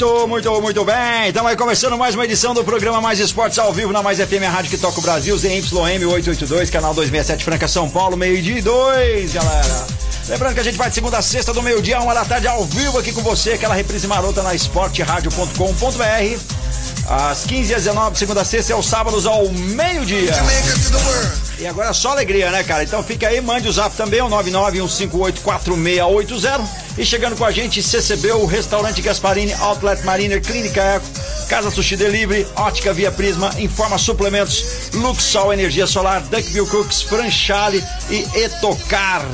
Muito, muito, muito bem. Estamos aí começando mais uma edição do programa Mais Esportes ao vivo na Mais FM, a rádio que toca o Brasil, ZYM 882, canal 267 Franca, São Paulo, meio-dia e dois, galera. Lembrando que a gente vai de segunda a sexta, do meio-dia, uma da tarde, ao vivo aqui com você, aquela reprise marota na esporteradio.com.br. Às 15 às 19, segunda a sexta, é os sábados ao meio-dia. E agora é só alegria, né, cara? Então fica aí, mande o zap também, o 991584680. E chegando com a gente, CCB, o Restaurante Gasparini, Outlet Mariner, Clínica Eco, Casa Sushi Delivery, Ótica Via Prisma, Informa Suplementos, Luxol Energia Solar, Duckville Cooks, Franchale e Etocar.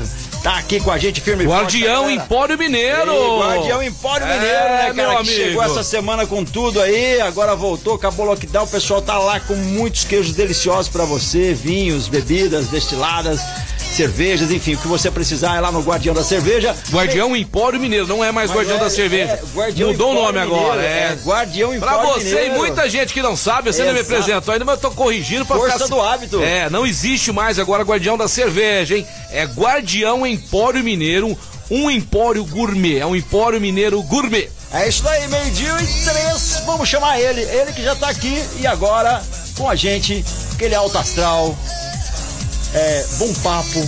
Tá aqui com a gente firme e forte, Guardião galera. Empório Mineiro. Ei, Guardião Empório É, Mineiro, né, meu cara? Que chegou essa semana com tudo aí, agora voltou, acabou o lockdown, o pessoal tá lá com muitos queijos deliciosos pra você, vinhos, bebidas destiladas, cervejas, enfim, o que você precisar é lá no Guardião da Cerveja. Guardião Empório Mineiro, não é mais Mas Guardião é- da Cerveja. é, Guardião Mudou o Empório nome Mineiro, agora, é. Guardião Pra Empório você Mineiro. e muita gente que não sabe, você não me apresentou ainda, mas eu tô corrigindo pra Força ficar... do hábito. É, não existe mais agora Guardião da Cerveja, hein? É Guardião Empório Mineiro, um empório gourmet, é um empório mineiro gourmet. É isso aí, meio-dia e três. Vamos chamar ele. Ele que já tá aqui e agora com a gente, aquele alto astral. É, bom papo,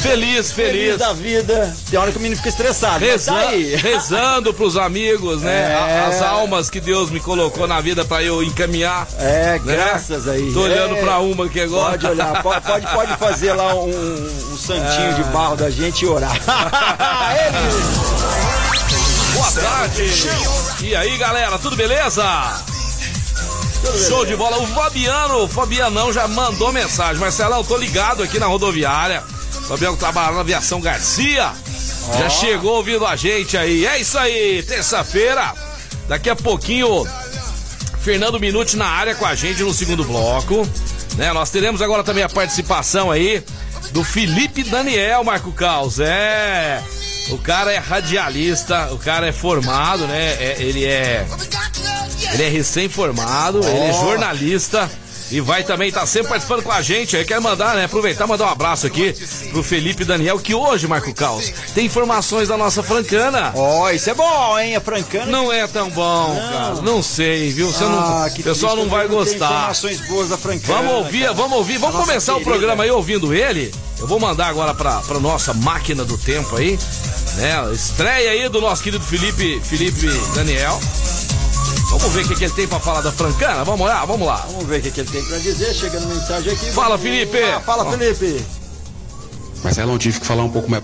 Feliz, feliz feliz. da vida. Tem hora que o menino fica estressado. mas Reza- tá rezando pros amigos, né? É. As almas que Deus me colocou na vida pra eu encaminhar. É, né? graças aí. Tô olhando É, pra uma aqui agora. Pode olhar, pode, pode, pode fazer lá um, um santinho de barro da gente e orar. Ele, Boa tarde. E aí, galera, tudo beleza? Show de bola. O Fabiano, o Fabianão já mandou mensagem. Marcelão, tô ligado aqui na rodoviária. Fabiano trabalha na aviação Garcia. Já chegou ouvindo a gente aí. É isso aí, terça-feira. Daqui a pouquinho, Fernando Minuti na área com a gente no segundo bloco. Né? Nós teremos agora também a participação aí do Felipe Daniel, Marco Caos. É. O cara é radialista, o cara é formado, né? É- ele é. Ele é recém-formado, ele é jornalista. E vai também estar sempre participando com a gente. Aí quero mandar, né? Aproveitar e mandar um abraço aqui pro Felipe Daniel, que hoje, Marco Caos, tem informações da nossa francana. Ó, isso é bom, hein? A francana. Não é tão bom, cara. Não sei, viu? Você não, Ah, o que pessoal não vai gostar. informações boas da francana. Vamos ouvir, cara. vamos ouvir, vamos começar o programa aí ouvindo ele. Eu vou mandar agora pra, pra nossa máquina do tempo aí, né? Estreia aí do nosso querido Felipe, Felipe Daniel. Vamos ver o que, que ele tem pra falar da francana? Vamos lá, vamos lá. Vamos ver o que, que ele tem pra dizer. Chegando mensagem aqui. Fala, Vamos Felipe. lá. Fala, Ó. Felipe. Marcelo, eu tive que falar um pouco mais.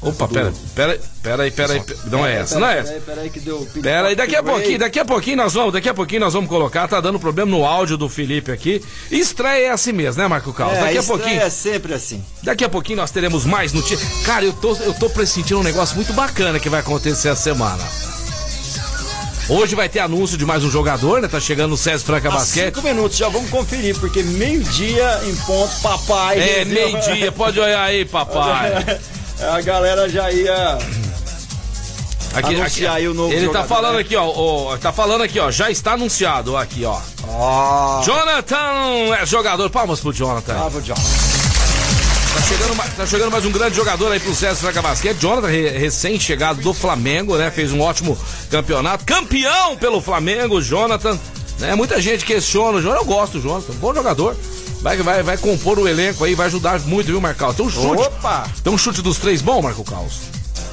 Opa, pera, pera, pera aí, pera aí. Não é essa, não é essa. Peraí, peraí, que deu. Pera aí, daqui a pouquinho, daqui a pouquinho nós vamos, daqui a pouquinho nós vamos colocar, tá dando problema no áudio do Felipe aqui. Estreia é assim mesmo, né, Marco Carlos? É, daqui a estreia pouquinho. é sempre assim. Daqui a pouquinho nós teremos mais notícias. Cara, eu tô, eu tô pressentindo um negócio muito bacana que vai acontecer essa semana. Hoje vai ter anúncio de mais um jogador, né? Tá chegando o César Franca Há Basquete. cinco minutos, já vamos conferir, porque meio-dia em ponto, papai. É, meio-dia, pode olhar aí, papai. A galera já ia. Aqui, Anunciar aí o novo ele tá jogador, falando né? aqui, ó, ó, Tá falando aqui, ó. Já está anunciado, aqui, ó. Ó. Jonathan é jogador. Palmas pro Jonathan. Bravo, John. Tá chegando, tá chegando mais um grande jogador aí pro César Franca Basquete. Jonathan, re- recém-chegado do Flamengo, né? Fez um ótimo campeonato. Campeão pelo Flamengo, Jonathan. Né? Muita gente questiona o Jonathan. Eu gosto do Jonathan, bom jogador. Vai, vai, vai compor o elenco aí, vai ajudar muito, viu, Marcos? Tem um chute. Opa! Tem um chute dos três bom, Marco Caos?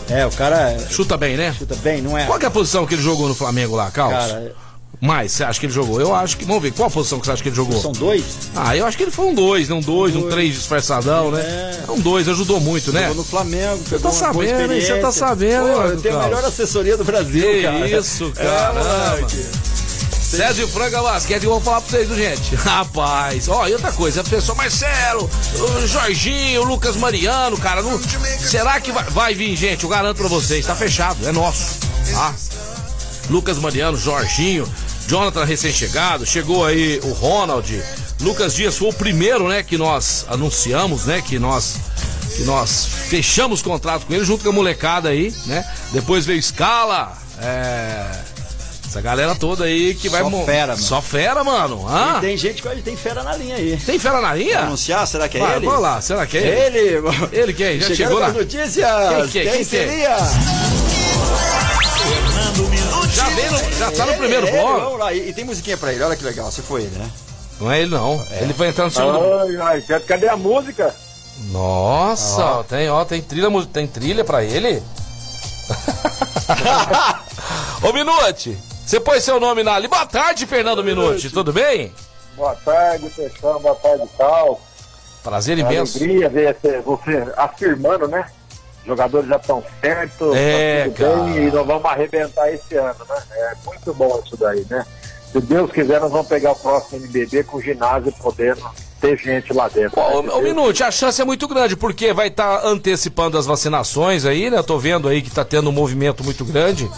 É, o cara Chuta bem, né? chuta bem, não é? Qual que é a posição que ele jogou no Flamengo lá, Caos? Cara, Mais, você acha que ele jogou? Eu acho que. Vamos ver, qual a posição que você acha que ele jogou? são dois? Ah, eu acho que ele foi um dois, né? Um dois, um Dois. três disfarçadão, né? É. Um dois, ajudou muito, né? Jogou no Flamengo. Você tá sabendo, hein? Você tá sabendo, Pô, tenho a melhor assessoria do Brasil, Que cara. isso, É, caramba. moleque. César e Franca Basquete, eu vou falar pra vocês, gente? Rapaz, ó, e outra coisa, a pessoa Marcelo, o Jorginho, o Lucas Mariano, cara, não, será que vai, vai vir, gente? Eu garanto pra vocês, tá fechado, é nosso, tá? Lucas Mariano, Jorginho, Jonathan recém-chegado, chegou aí o Ronald, Lucas Dias foi o primeiro, né, que nós anunciamos, né, que nós que nós fechamos contrato com ele junto com a molecada aí, né? Depois veio Scala, é, essa galera toda aí que vai. Só fera, mano. Só fera, mano. Ah. E tem gente que tem fera na linha aí. Tem fera na linha? Anunciar? Será que é Vai, ele? Vamos lá, será que é ele? Ele! Ele quem? Já chegou lá? as notícias! Quem que é? Quem Quem que é? seria? Fernando Vem no- já tá no primeiro ele, bloco. Vamos lá, e, e tem musiquinha pra ele, olha que legal, se foi ele, né? Não é ele, não. Ele vai entrar no segundo. Ai, ai, cadê a música? Nossa, tem, ó, tem trilha, tem trilha pra ele? Ô, Minute, você pôs seu nome na ali. Boa tarde, Fernando Minute, tudo bem? Boa tarde, Peixão, boa tarde, tal. Prazer É imenso. alegria ver você, você afirmando, né? Jogadores já estão certos, É, tá tudo bem e nós vamos arrebentar esse ano, né? É muito bom isso daí, né? Se Deus quiser, nós vamos pegar o próximo NBB com o ginásio podendo ter gente lá dentro. Ô, né? ô, Minute, a chance é muito grande, porque vai estar antecipando as vacinações aí, né? Tô vendo aí que tá tendo um movimento muito grande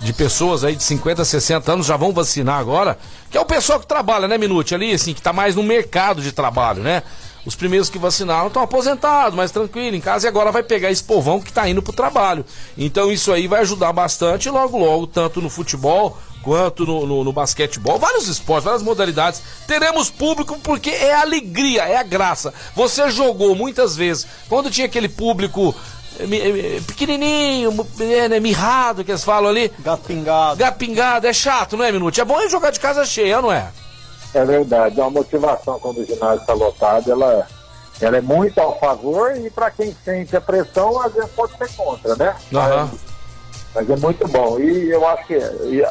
de pessoas aí de 50, 60 anos já vão vacinar agora, que é o pessoal que trabalha, né, Minute, ali, assim, que tá mais no mercado de trabalho, né? Os primeiros que vacinaram estão aposentados, mais tranquilo em casa, e agora vai pegar esse povão que tá indo pro trabalho. Então isso aí vai ajudar bastante logo, logo, tanto no futebol quanto no, no, no basquetebol, vários esportes, várias modalidades. Teremos público porque é alegria, é a graça. Você jogou muitas vezes, quando tinha aquele público eh, eh, pequenininho, eh, né, mirrado que eles falam ali, Gato pingado. gato pingado, é chato, não é, Minute? É bom ele jogar de casa cheia, não é? É verdade, é uma motivação quando o ginásio está lotado, ela, ela é muito ao favor e para quem sente a pressão, às vezes pode ser contra, né? Aham. Mas é muito bom. E eu acho que,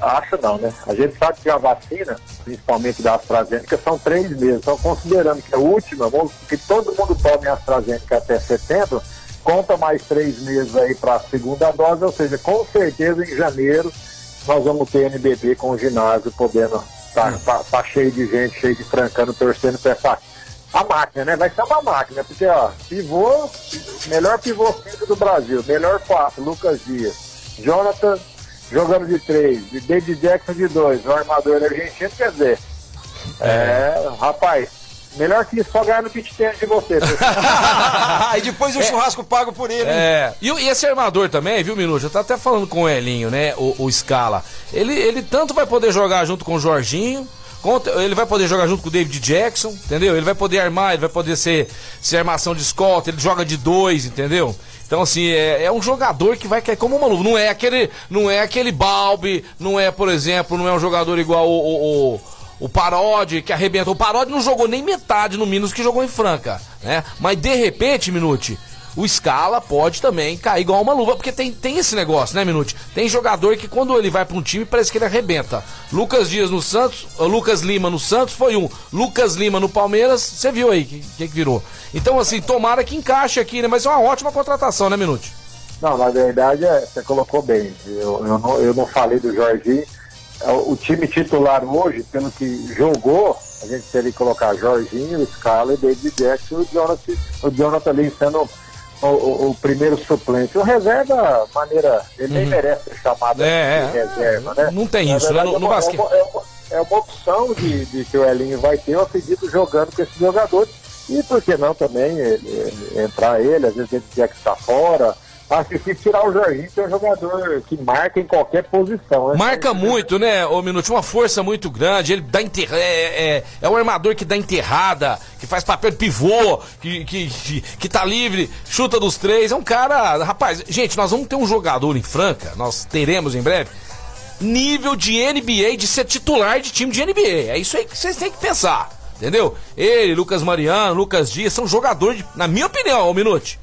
acho não, né? A gente sabe que a vacina, principalmente da AstraZeneca, são três meses. Então, considerando que a última, vamos- que todo mundo tome a AstraZeneca até setembro, conta mais três meses aí para a segunda dose, ou seja, com certeza em janeiro nós vamos ter NBB com o ginásio podendo tá, tá, tá cheio de gente, cheio de francano, torcendo para essa a máquina, né? Vai ser uma máquina, porque ó, pivô, melhor pivô do Brasil, melhor quatro, Lucas Dias. Jonathan jogando de três, David Jackson de dois, o armador argentino, quer dizer. É, rapaz, melhor que isso só ganhar no pit de você. e depois o churrasco pago por ele. hein? É, e, e esse armador também, viu, Minuto? Eu tava até falando com o Elinho, né? O, o Scala. Ele, ele tanto vai poder jogar junto com o Jorginho, ele vai poder jogar junto com o David Jackson, entendeu? Ele vai poder armar, ele vai poder ser, ser armação de escolta, ele joga de dois, entendeu? Então, assim, é, é um jogador que vai cair como uma luva. Não é aquele, não é aquele Balbi, não é, por exemplo, não é um jogador igual o, o, o, o Parodi, que arrebentou. O Parodi não jogou nem metade no Minas que jogou em Franca, né? Mas, de repente, Minute, o Scala pode também cair igual uma luva, porque tem, tem esse negócio, né, Minute? Tem jogador que quando ele vai para um time parece que ele arrebenta. Lucas Dias no Santos, o Lucas Lima no Santos foi um. Lucas Lima no Palmeiras, você viu aí que, que virou. Então, assim, tomara que encaixe aqui, né? Mas é uma ótima contratação, né, Minute? Não, na verdade, é, você colocou bem. Eu, eu, não, eu não falei do Jorginho. É, O, time titular hoje, pelo que jogou, a gente teria que colocar Jorginho, Scala, David Jackson e o Jonathan, o Jonathan Lee sendo o, o- o primeiro suplente. O reserva, maneira, ele nem merece ser chamado Uhum. É, de é. reserva, né? Não tem Na isso, né? verdade, No- no é uma- basquete. É uma, é uma- é uma opção de, de que o Elinho vai ter, eu acredito, jogando com esses jogadores. E por que não também ele- ele- entrar ele, às vezes ele tiver que estar fora. Acho difícil tirar o Jorginho, que é um jogador que marca em qualquer posição. né? Marca muito, né, ô Minuto? Uma força muito grande. Ele dá enterra... é, é, é o armador que dá enterrada, que faz papel de pivô, que, que, que, que tá livre, chuta dos três. É um cara. Rapaz, gente, nós vamos ter um jogador em Franca, nós teremos em breve, nível de NBA, de ser titular de time de NBA. É isso aí que vocês têm que pensar. Entendeu? Ele, Lucas Mariano, Lucas Dias, são jogadores, de, na minha opinião, ô Minuto.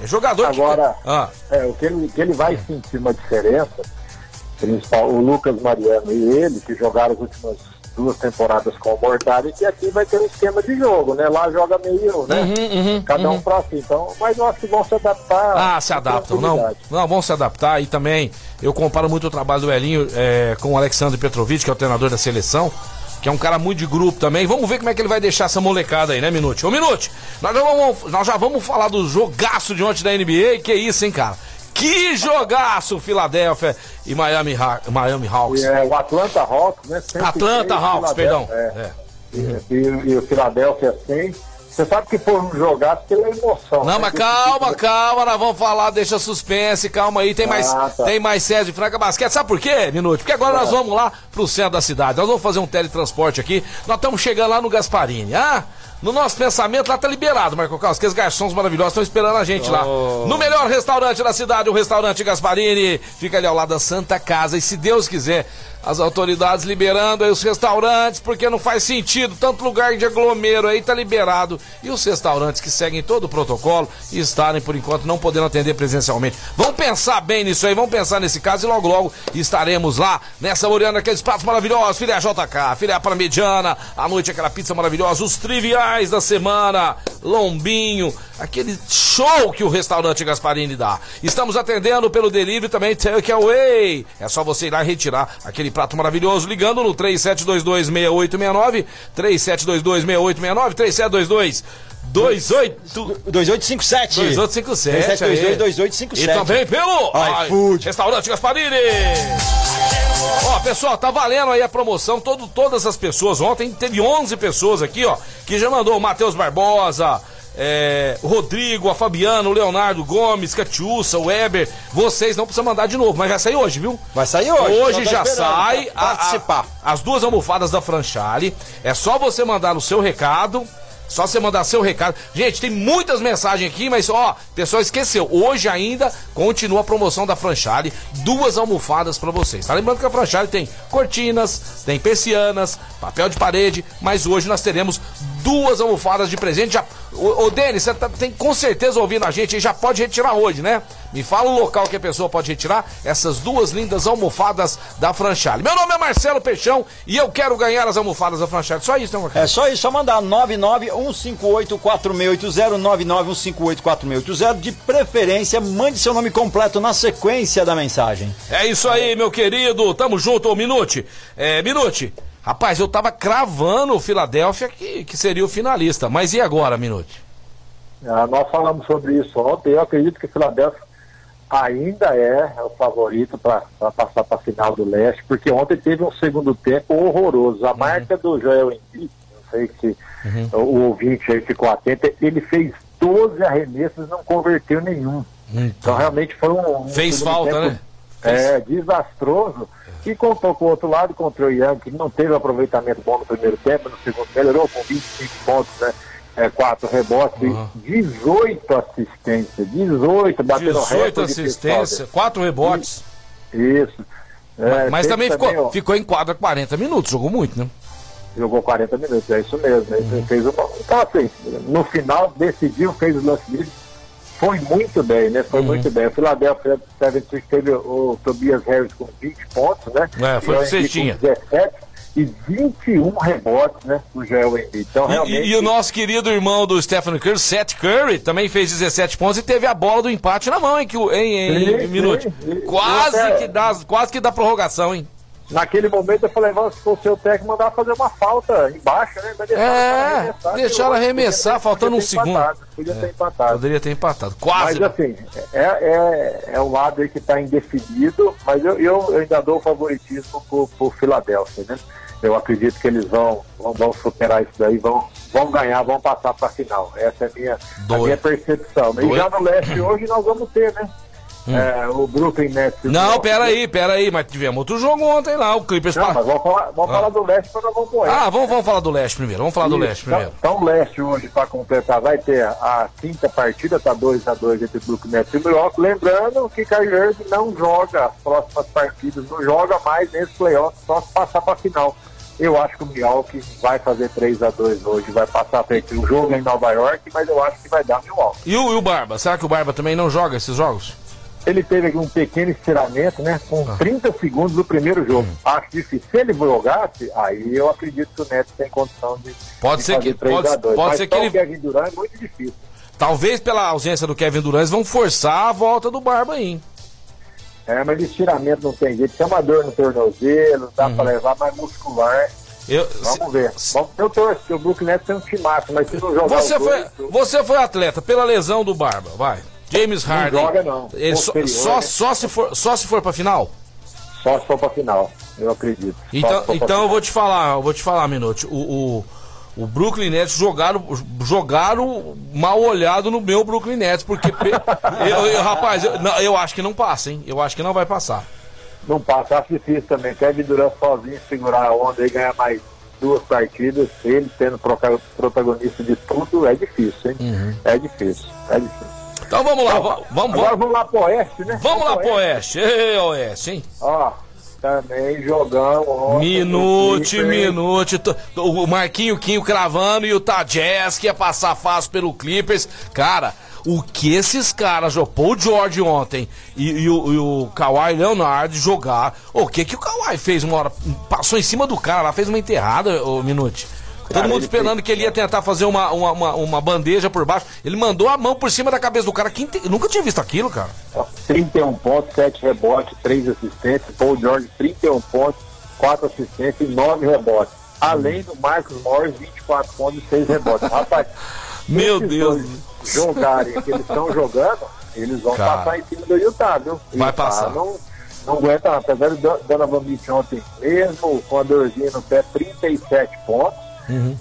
É jogador Agora, que. Ah. é, o que ele, que ele vai sentir uma diferença, principal, o Lucas Mariano e ele, que jogaram as últimas duas temporadas com o Mortari, que aqui vai ter um esquema de jogo, né? Lá joga meio, né? Uhum, Cada um pra si. Então, mas eu acho que vão se adaptar. Ah, se adaptam, não. Não, vão se adaptar e também eu comparo muito o trabalho do Elinho é, com o Alexandre Petrovic, que é o treinador da seleção, que é um cara muito de grupo também. Vamos ver como é que ele vai deixar essa molecada aí, né, Minute? Ô, Minute, nós já vamos, nós já vamos falar do jogaço de ontem da NBA, que isso, hein, cara? Que jogaço, Filadélfia e Miami, Miami Hawks. E, é, o Atlanta Hawks, né? 103, Atlanta Hawks, perdão. Filadélfia, É. É. E, e o Philadelphia 100. Você sabe que um jogaço pela emoção. Não, né? mas calma, calma, nós vamos falar, deixa suspense, calma aí. Tem mais, Ah, tá. tem mais sede de Franca Basquete. Sabe por quê, Minuto? Porque agora nós vamos lá pro centro da cidade. Nós vamos fazer um teletransporte aqui. Nós estamos chegando lá no Gasparini, ah? No nosso pensamento, lá tá liberado, Marco Carlos, que os garçons maravilhosos estão esperando a gente lá. No melhor restaurante da cidade, o restaurante Gasparini. Fica ali ao lado da Santa Casa. E se Deus quiser, as autoridades liberando aí os restaurantes, porque não faz sentido. Tanto lugar de aglomero aí tá liberado. E os restaurantes que seguem todo o protocolo e estarem, por enquanto, não podendo atender presencialmente. Vamos pensar bem nisso aí, vamos pensar nesse caso e logo, logo estaremos lá nessa olhando aqueles pratos maravilhosos. Filé JK, filé para mediana, à noite aquela pizza maravilhosa, os triviais da semana, lombinho, aquele show que o restaurante Gasparini dá. Estamos atendendo pelo delivery também takeaway. É só você ir lá retirar aquele prato maravilhoso ligando no 37226869, 37226869, 3722 28 2857. 2857. aí. 2857. E também pelo iFood. Restaurante Gasparini. Ó, pessoal, tá valendo aí a promoção. Todo, todas as pessoas. Ontem teve 11 pessoas aqui, ó, que já mandou o Matheus Barbosa. É, Rodrigo, a Fabiana, o Leonardo Gomes, Catiúça, o Weber. Vocês não precisam mandar de novo, mas vai sair hoje, viu? Vai sair hoje. Hoje tô já sai a- a- participar. as duas almofadas da Franchale. É só você mandar o seu recado. Só você mandar seu recado. Gente, tem muitas mensagens aqui, mas ó, o pessoal esqueceu. Hoje ainda continua a promoção da Franchale. Duas almofadas pra vocês. Tá lembrando que a Franchale tem cortinas, tem persianas, papel de parede, mas hoje nós teremos duas almofadas de presente. Já, ô, ô Denis, você tá- tem com certeza ouvindo a gente aí, já pode retirar hoje, né? Me fala o local que a pessoa pode retirar essas duas lindas almofadas da Franchale. Meu nome é Marcelo Peixão e eu quero ganhar as almofadas da Franchale. Só isso, né, Marcelo? É só isso, só mandar 991584680, 991584680. De preferência, mande seu nome completo na sequência da mensagem. É isso aí, meu querido. Tamo junto, ô Minute. É, Minute. Rapaz, eu tava cravando o Filadélfia que, que seria o finalista. Mas e agora, Minute? Ah, nós falamos sobre isso ontem. Eu acredito que o Philadelphia ainda é o favorito para passar para a final do leste, porque ontem teve um segundo tempo horroroso. A marca do Joel Embiid, não sei se o, o ouvinte aí ficou atento, ele fez 12 arremessos e não converteu nenhum. Então realmente foi um. um Fez falta, tempo, né? É, desastroso. E contou com o outro lado contra o Young, que não teve aproveitamento bom no primeiro tempo, no segundo melhorou com 25 pontos, né? É, 4 rebotes, e 18 assistências, 18, batendo 18 recorde de assistências, 4 rebotes. Isso. É, Mas teve também ficou, ó, ficou em quadra 40 minutos, jogou muito, né? Jogou 40 minutos, é isso mesmo. Ele fez uma... Então, assim, no final, decidiu, fez o lance livre. Foi muito bem, né? Foi muito bem. O Philadelphia 76 teve o Tobias Harris com 20 pontos, né? É, foi o que você tinha. com 17 e 21 rebotes, né? O Joel Embiid. Então, realmente... E, e o nosso querido irmão do Stephen Curry, Seth Curry, também fez 17 pontos e teve a bola do empate na mão, hein, que, hein, hein, Sim, Minute? sim, sim. Quase até- que dá, quase que dá prorrogação, hein? Naquele momento eu falei, "Vamos, se fosse o seu técnico, mandar fazer uma falta embaixo, né? Mas deixar É, ela arremessar, arremessar, faltando um segundo. empatado, Podia ter empatado. Poderia ter empatado. Quase. Mas assim, é, é, é um lado aí que está indefinido, mas eu, eu, ainda dou o favoritismo pro, pro Philadelphia, né? Eu acredito que eles vão, vão, vão superar isso daí, vão, vão ganhar, vão passar para a final. Essa é a minha, a minha percepção. E já no leste hoje nós vamos ter, né? É, o Brooklyn Nets. e o Hum. Não, Milwaukee pera aí, pera aí, mas tivemos outro jogo ontem lá, o Clippers. Não, mas vamos falar, vamos Ah. falar do leste para nós vamos morrer. Ah, vamos, vamos falar do leste primeiro, vamos falar do Isso, leste primeiro. Então, então, o leste hoje, para completar, vai ter a quinta partida, tá 2x2 entre Brooklyn Nets e Milwaukee. Lembrando que Kyrie Irving não joga as próximas partidas, não joga mais nesse playoff, só se passar para final. Eu acho que o Milwaukee vai fazer 3x2 hoje, vai passar a frente. O jogo em Nova York, mas eu acho que vai dar Milwaukee. E o, e o Barba? Será que o Barba também não joga esses jogos? Ele teve aqui um pequeno estiramento, né? Com Ah. 30 segundos do primeiro jogo. Hum. Acho difícil. Se ele jogasse, aí eu acredito que o Nets tem condição de. Pode de ser que- 3 pode- a 2. pode Mas ser que ele- o Kevin Durant é muito difícil. Talvez pela ausência do Kevin Durant, eles vão forçar a volta do Barba aí. hein? É, mas estiramento não tem jeito. Tem uma dor no tornozelo, dá Uhum. pra levar, mas muscular. Eu, Vamos ver. Vamos, eu torço, porque o Brooklyn Nets tem um timaço, mas se não jogar Você foi, dois, você foi atleta pela lesão do Barba, vai. James Harden. joga, não. Ele só, Posterior, só, né? só se for, só se for pra final? Só se for pra final, eu acredito. Só Então, então eu vou te falar, eu vou te falar, Minuto. O, o, o Brooklyn Nets jogaram, jogaram mal olhado no meu Brooklyn Nets, porque. eu, eu- rapaz, eu, não, eu acho que não passa, hein? Eu acho que não vai passar. Não passa, acho difícil também. Kevin Durant sozinho segurar a onda e ganhar mais duas partidas, ele sendo protagonista de tudo, é difícil, hein? Uhum. É difícil, é difícil. Então vamos lá, va- vamos, Agora vamos, vamos lá pro Oeste, né? vamos lá pro Oeste. Ei, Oeste, hein? Ó, também jogamos. Minute, minute. O Marquinho Quinho cravando e o Tajés que ia passar fácil pelo Clippers. Cara, o que esses caras, o Paul George ontem e, e o, e o Kawhi Leonard jogar. O que que o Kawhi fez uma hora? Passou em cima do cara lá, fez uma enterrada, o Minute. Todo mundo esperando que ele ia tentar fazer uma, uma, uma, uma bandeja por baixo. Ele mandou a mão por cima da cabeça do cara. Quem te- nunca tinha visto aquilo, cara. Ó, 31 pontos, 7 rebotes, 3 assistências. Paul George, 31 pontos, 4 assistências e 9 rebotes. Além do Marcos Morris, 24 pontos e 6 rebotes. Rapaz, Meu Deus. dois jogarem que eles estão jogando, eles vão Cara. passar em cima do Utah, viu? Vai Utah passar. Não, não aguenta, apesar do Donovan Mitchell ontem, mesmo com a dorzinha no pé, 37 pontos.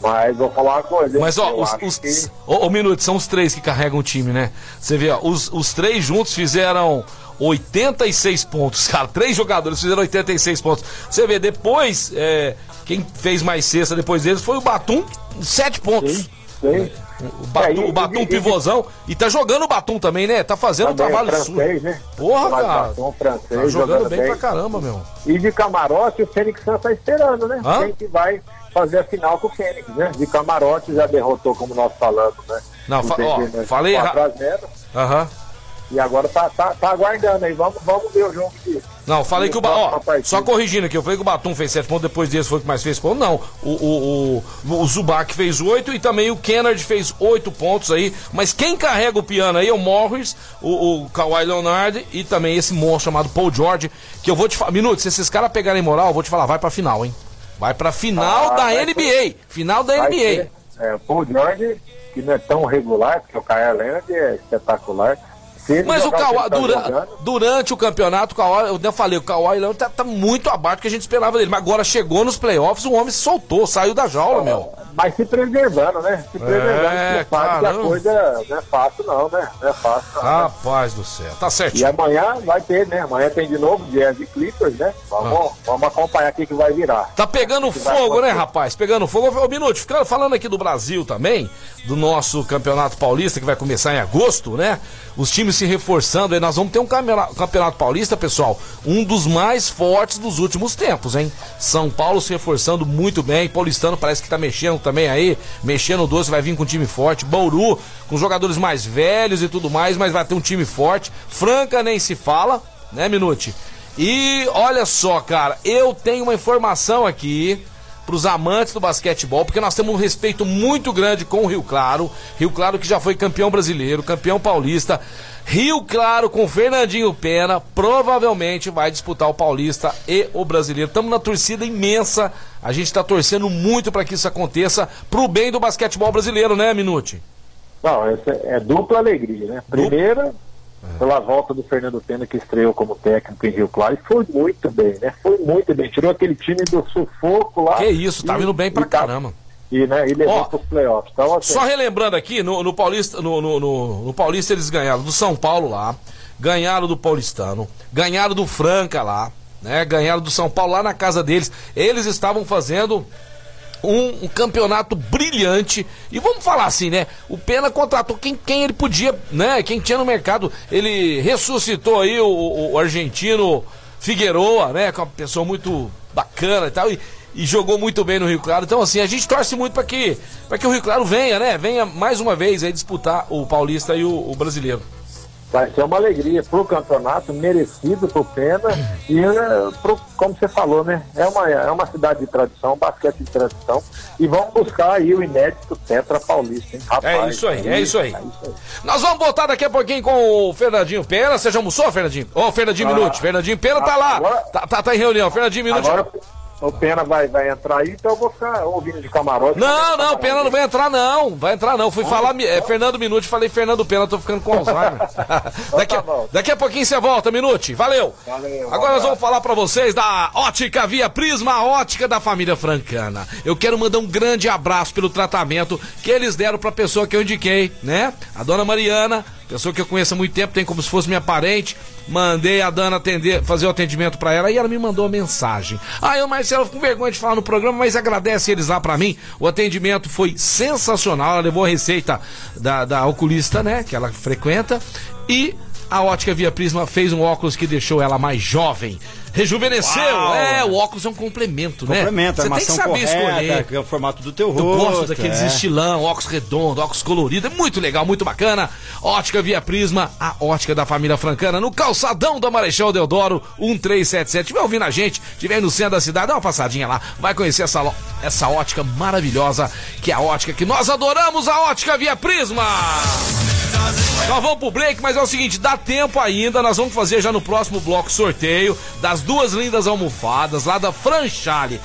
Mas vou falar uma coisa. Uhum. Mas ó, os, os, que- Minuto, são os três que carregam o time, né? Você vê, ó, os, os três juntos fizeram 86 pontos, cara. Três jogadores fizeram 86 pontos. Você vê, depois, é, quem fez mais cesta depois deles foi o Batum, 7 pontos. Sim, sim. O Batum, É, e- o Batum e- pivôzão. E tá jogando o Batum também, né? Tá fazendo um Também é trabalho sujo. francês, né? Porra, cara. Batom francês, Tá jogando bem pra caramba, meu. E de camarote, o Fênix Suns tá esperando, né? Hã? Quem que vai fazer a final com o Fênix, né? De camarote já derrotou, como nós falamos, né? Não, fa- ó, né? falei 4 erra- a 0, Aham. E agora tá, tá, tá aguardando aí. Vamos, vamos ver o jogo de. Não, falei que o Batum. Só corrigindo aqui, eu falei que o Batum fez 7 pontos, depois desse foi o que mais fez pontos. Não, o, o, o, o Zubac fez 8 e também o Kennard fez 8 pontos aí. Mas quem carrega o piano aí é o Morris, o, o Kawhi Leonard e também esse monstro chamado Paul George. Que eu vou te falar. Minuto, se esses caras pegarem moral, eu vou te falar, vai pra final, hein? Vai pra final Ah, da NBA. Final da NBA. ser, é, o Paul George, que não é tão regular, porque o Kyle Leonard é espetacular. Mas o Kawhi, tá dura- durante o campeonato, o Kawhi, eu falei, o Kawhi Leonard tá, tá muito abaixo do que a gente esperava dele. Mas agora chegou nos playoffs, o homem se soltou, saiu da jaula, meu. Mas se preservando, né? Se preservando, É, sabe que a coisa não é fácil, não, né? Não é fácil, não. né? Rapaz do céu, tá E certinho. amanhã vai ter, né? Amanhã tem de novo Jazz e Clippers, né? Vamos, vamos acompanhar o que vai virar. Tá pegando fogo, né, rapaz? Pegando fogo. Ô, Minuto, ficando- falando aqui do Brasil também, do nosso Campeonato Paulista, que vai começar em agosto, né? Os times se reforçando aí. Nós vamos ter um campeonato, Paulista, pessoal, um dos mais fortes dos últimos tempos, hein? São Paulo se reforçando muito bem. Paulistano parece que tá mexendo também aí. Mexendo o doce, vai vir com um time forte. Bauru, com jogadores mais velhos e tudo mais, mas vai ter um time forte. Franca nem se fala, né, Minute? E olha só, cara, eu tenho uma informação aqui pros amantes do basquetebol, porque nós temos um respeito muito grande com o Rio Claro. Rio Claro que já foi campeão brasileiro, campeão paulista. Rio Claro com Fernandinho Pena provavelmente vai disputar o paulista e o brasileiro. Estamos na torcida imensa. A gente está torcendo muito para que isso aconteça pro bem do basquetebol brasileiro, né, Minute? Não, essa é dupla alegria, né? Primeira, pela volta do Fernando Pena, que estreou como técnico em Rio Claro, e foi muito bem, né? Foi muito bem. Tirou aquele time do sufoco lá. Que isso, tá vindo bem pra e tá- caramba. E, né, e levou Ó, pros playoffs. Então, assim, Só relembrando aqui, no, no Paulista, no, no- no Paulista eles ganharam do São Paulo lá, ganharam do Paulistano, ganharam do Franca lá, né? Ganharam do São Paulo lá na casa deles. Eles estavam fazendo um, um campeonato brilhante. E vamos falar assim, né? O Pena contratou quem, quem ele podia, né? Quem tinha no mercado. Ele ressuscitou aí o, o- o argentino Figueroa, né? Que é uma pessoa muito bacana e tal. E, e jogou muito bem no Rio Claro. Então, assim, a gente torce muito para que, pra que o Rio Claro venha, né? Venha mais uma vez aí disputar o Paulista e o, o Brasileiro. Vai ser uma alegria pro campeonato, merecido pro Pena. E, eh, pro, como você falou, né? É uma, é uma cidade de tradição, basquete de tradição. E vamos buscar aí o inédito Tetra Paulista, hein? Rapaz, É isso aí, é isso aí. É isso aí. Nós vamos voltar daqui a pouquinho com o Fernandinho Pena. Você já almoçou, Fernandinho? Ô, Fernandinho Ah. Minuti. Fernandinho Pena tá lá. Agora- Tá, tá, tá em reunião. Fernandinho Minuti. Agora, o Pena vai, vai entrar aí, então eu vou ficar ouvindo de camarote. Não, não, Pena não vai entrar não, vai entrar não. Fui falar é, Fernando Minuti, falei Fernando Pena, tô ficando com Alzheimer. daqui, tá bom. daqui a pouquinho você volta, Minuti, valeu. Valeu, Agora nós vamos falar pra vocês da Ótica Via Prisma, ótica da família francana. Eu quero mandar um grande abraço pelo tratamento que eles deram pra pessoa que eu indiquei, né? A dona Mariana, pessoa que eu conheço há muito tempo, tem como se fosse minha parente. Mandei a Dana atender, fazer o atendimento pra ela e ela me mandou uma mensagem. Ah, eu, Marcelo, com vergonha de falar no programa, mas agradece eles lá pra mim. O atendimento foi sensacional. Ela levou a receita da, da oculista, né? Que ela frequenta. E a ótica Via Prisma fez um óculos que deixou ela mais jovem. Rejuvenesceu! Uau! É, o óculos é um complemento, né? Complementa, Você tem que saber correta, escolher. que é o formato do teu Eu rosto. gosto daqueles é. estilão, óculos redondo, óculos colorido, é muito legal, muito bacana. Ótica Via Prisma, a ótica da família francana, no calçadão da Marechal Deodoro, 1377. Tiver ouvindo a gente, tiver no centro da cidade, dá uma passadinha lá, vai conhecer essa, essa ótica maravilhosa, que é a ótica que nós adoramos, a ótica Via Prisma. Nós vamos pro break, mas é o seguinte, dá tempo ainda, nós vamos fazer já no próximo bloco sorteio das duas lindas almofadas lá da Franchale.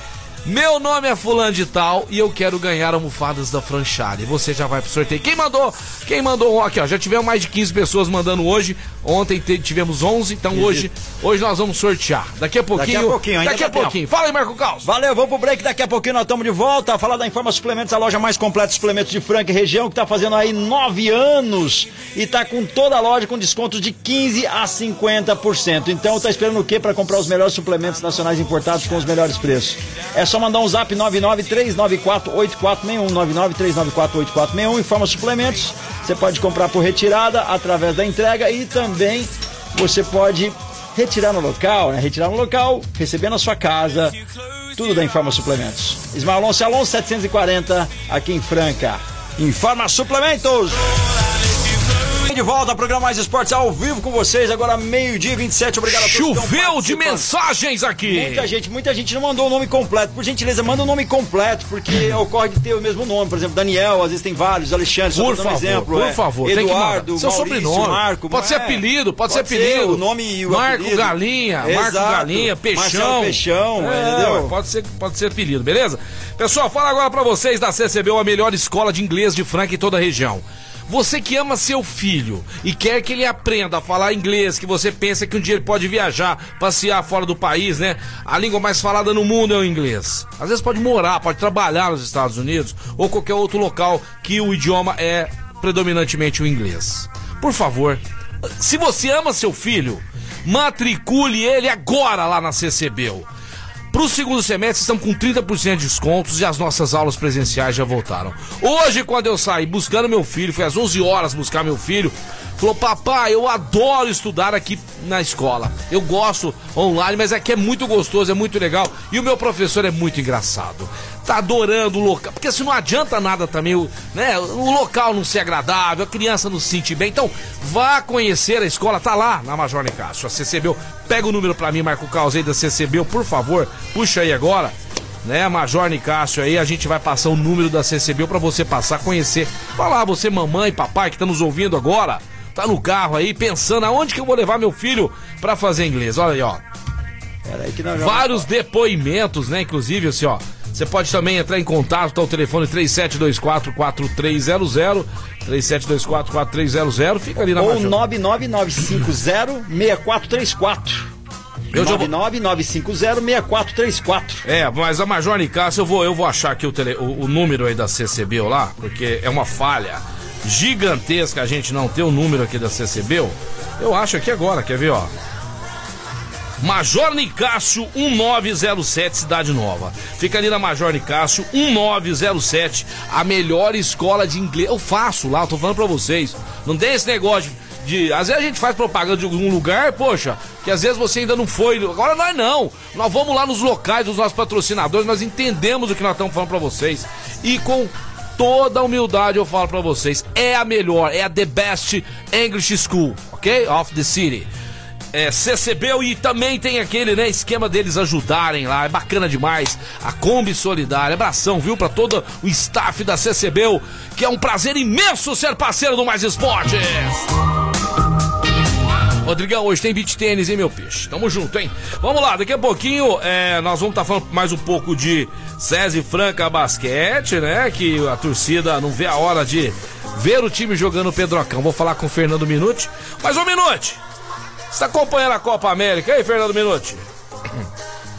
Meu nome é fulano de tal e eu quero ganhar almofadas da Franchale. Você já vai pro sorteio. Quem mandou? Quem mandou? Aqui, ó, já tivemos mais de 15 pessoas mandando hoje. Ontem te- tivemos 11, então hoje, hoje nós vamos sortear. Daqui a pouquinho. pouquinho, ainda Daqui a dá tempo. pouquinho. Fala aí, Marco Caos. Valeu, vamos pro break. Daqui a pouquinho nós estamos de volta a falar da Informa Suplementos, a loja mais completa de suplementos de Franca e região, que tá fazendo aí nove anos e tá com toda a loja com descontos de 15 a 50%. Então tá esperando o quê para comprar os melhores suplementos nacionais importados com os melhores preços? É só mandar um zap 993948461, 993948461, Informa Suplementos. Você pode comprar por retirada através da entrega e também você pode retirar no local, né? Retirar no local, receber na sua casa. Tudo da Informa Suplementos. Ismael Alonso Alonso 740, aqui em Franca. Informa Suplementos! De volta ao programa Mais Esportes ao vivo com vocês, agora meio-dia e 27. Obrigado a todos. Choveu de mensagens aqui. Muita gente, muita gente não mandou o nome completo. Por gentileza, manda o nome completo, porque ocorre de ter o mesmo nome. Por exemplo, Daniel, às vezes tem vários, Alexandre, só Por dar um favor, exemplo. por é. favor, tem que Eduardo. Seu Maurício, sobrenome. Marco. Pode ser é. apelido, pode ser apelido. o nome e o Marco apelido. Galinha, Marco Exato. Galinha, Peixão. Marcelo Peixão, É, entendeu? Pode ser, pode ser apelido, beleza? Pessoal, fala agora pra vocês da CCBU, a melhor escola de inglês de Franca em toda a região. Você que ama seu filho e quer que ele aprenda a falar inglês, que você pensa que um dia ele pode viajar, passear fora do país, né? A língua mais falada no mundo é o inglês. Às vezes pode morar, pode trabalhar nos Estados Unidos ou qualquer outro local que o idioma é predominantemente o inglês. Por favor, se você ama seu filho, matricule ele agora lá na CCBU. Para o segundo semestre, estamos com 30% de descontos e as nossas aulas presenciais já voltaram. Hoje, quando eu saí buscando meu filho, foi às 11 horas buscar meu filho, falou: Papai, eu adoro estudar aqui na escola. Eu gosto online, mas aqui é muito gostoso, é muito legal. E o meu professor é muito engraçado. Tá adorando o local, porque se não adianta nada também, o, né, o local não ser agradável, a criança não se sentir bem. Então, vá conhecer a escola, tá lá na Major Nicásio, a CCBU. Pega o número pra mim, Marco Caos aí da CCBU, por favor, puxa aí agora né, Major Nicásio aí, a gente vai passar o número da CCBU pra você passar, conhecer. Falar, você mamãe, papai que tá nos ouvindo agora, tá no carro aí pensando aonde que eu vou levar meu filho pra fazer inglês. Olha aí, ó. Vários depoimentos, né, inclusive assim, ó. Você pode também entrar em contato, tá o telefone 3724-4300, 3724-4300, fica ali na Ou Major. 99950-6434. Eu já vou- 99950-6434. É, mas a Major Nicásio, eu vou, eu vou achar aqui o, tele- o, o número aí da CCBU lá, porque é uma falha gigantesca a gente não ter o número aqui da CCBU. Eu acho aqui agora, quer ver, ó. Major Nicásio 1907, Cidade Nova. Fica ali na Major Nicásio 1907, a melhor escola de inglês. Eu faço lá, eu tô falando pra vocês. Não tem esse negócio de. Às vezes a gente faz propaganda de algum lugar, poxa, que às vezes você ainda não foi. Agora nós não. Nós vamos lá nos locais dos nossos patrocinadores, nós entendemos o que nós estamos falando pra vocês. E com toda humildade eu falo pra vocês, é a melhor, é a the best English School, ok? Of the city é, CCBU e também tem aquele né, esquema deles ajudarem lá, é bacana demais. A Kombi Solidária, abração, viu, pra todo o staff da CCBU, que é um prazer imenso ser parceiro do Mais Esportes. Rodrigão, hoje tem beat tênis, hein, meu peixe? Tamo junto, hein? Vamos lá, daqui a pouquinho é, nós vamos estar tá falando mais um pouco de César Franca Basquete, né? Que a torcida não vê a hora de ver o time jogando o Pedrocão. Vou falar com o Fernando Minuti. Mas, ô Minuti, você tá acompanhando a Copa América aí, Fernando Minuti?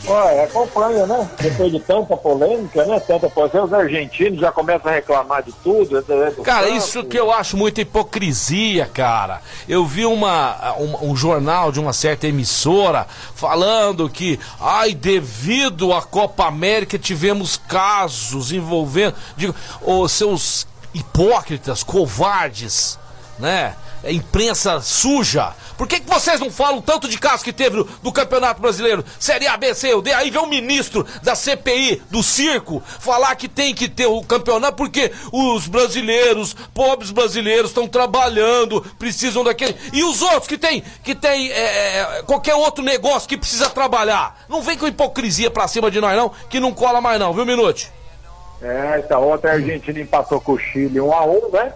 Olha, acompanha, né? Depois de tanta polêmica, né? Tanta polêmica, os argentinos já começam a reclamar de tudo. Do cara, campo. isso que eu acho muita hipocrisia, cara. Eu vi uma, um, um, jornal de uma certa emissora falando que, ai, devido à Copa América tivemos casos envolvendo, digo, os seus hipócritas, covardes, né? É imprensa suja. Por que, que vocês não falam tanto de casos que teve do, do Campeonato Brasileiro? Série A, B, C, D. Aí vem o ministro da CPI, do circo, falar que tem que ter o campeonato porque os brasileiros, pobres brasileiros, estão trabalhando, precisam daquele. E os outros que tem, que tem é, é, qualquer outro negócio que precisa trabalhar. Não vem com hipocrisia pra cima de nós, não, que não cola mais, não, viu, Minute? É, essa outra Argentina empatou com o Chile 1 a 1 né?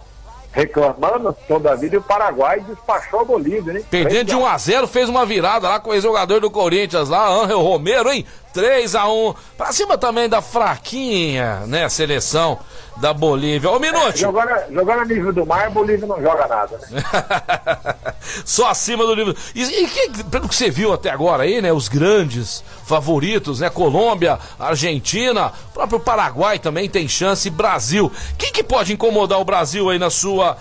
Reclamando toda a vida e o Paraguai despachou a Bolívia, né? Perdendo de 1 a 0 fez uma virada lá com o ex-jogador do Corinthians lá, Angel Romero, hein? 3 a 1 Pra cima também da fraquinha, né? Seleção da Bolívia. Ô, Minuto! É, jogando, jogando a nível do mar, a Bolívia não joga nada, né? Só acima do nível. E, e que, pelo que você viu até agora aí, né? Os grandes favoritos, né? Colômbia, Argentina, próprio Paraguai também tem chance, Brasil. Quem que pode incomodar o Brasil aí na sua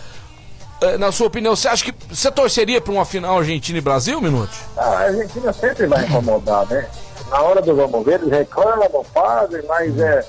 eh, na sua opinião, você acha que você torceria para uma final Argentina e Brasil, Minuto? Ah, a Argentina sempre vai incomodar, né? Na hora do vamos ver, eles reclamam, fazem, mas é,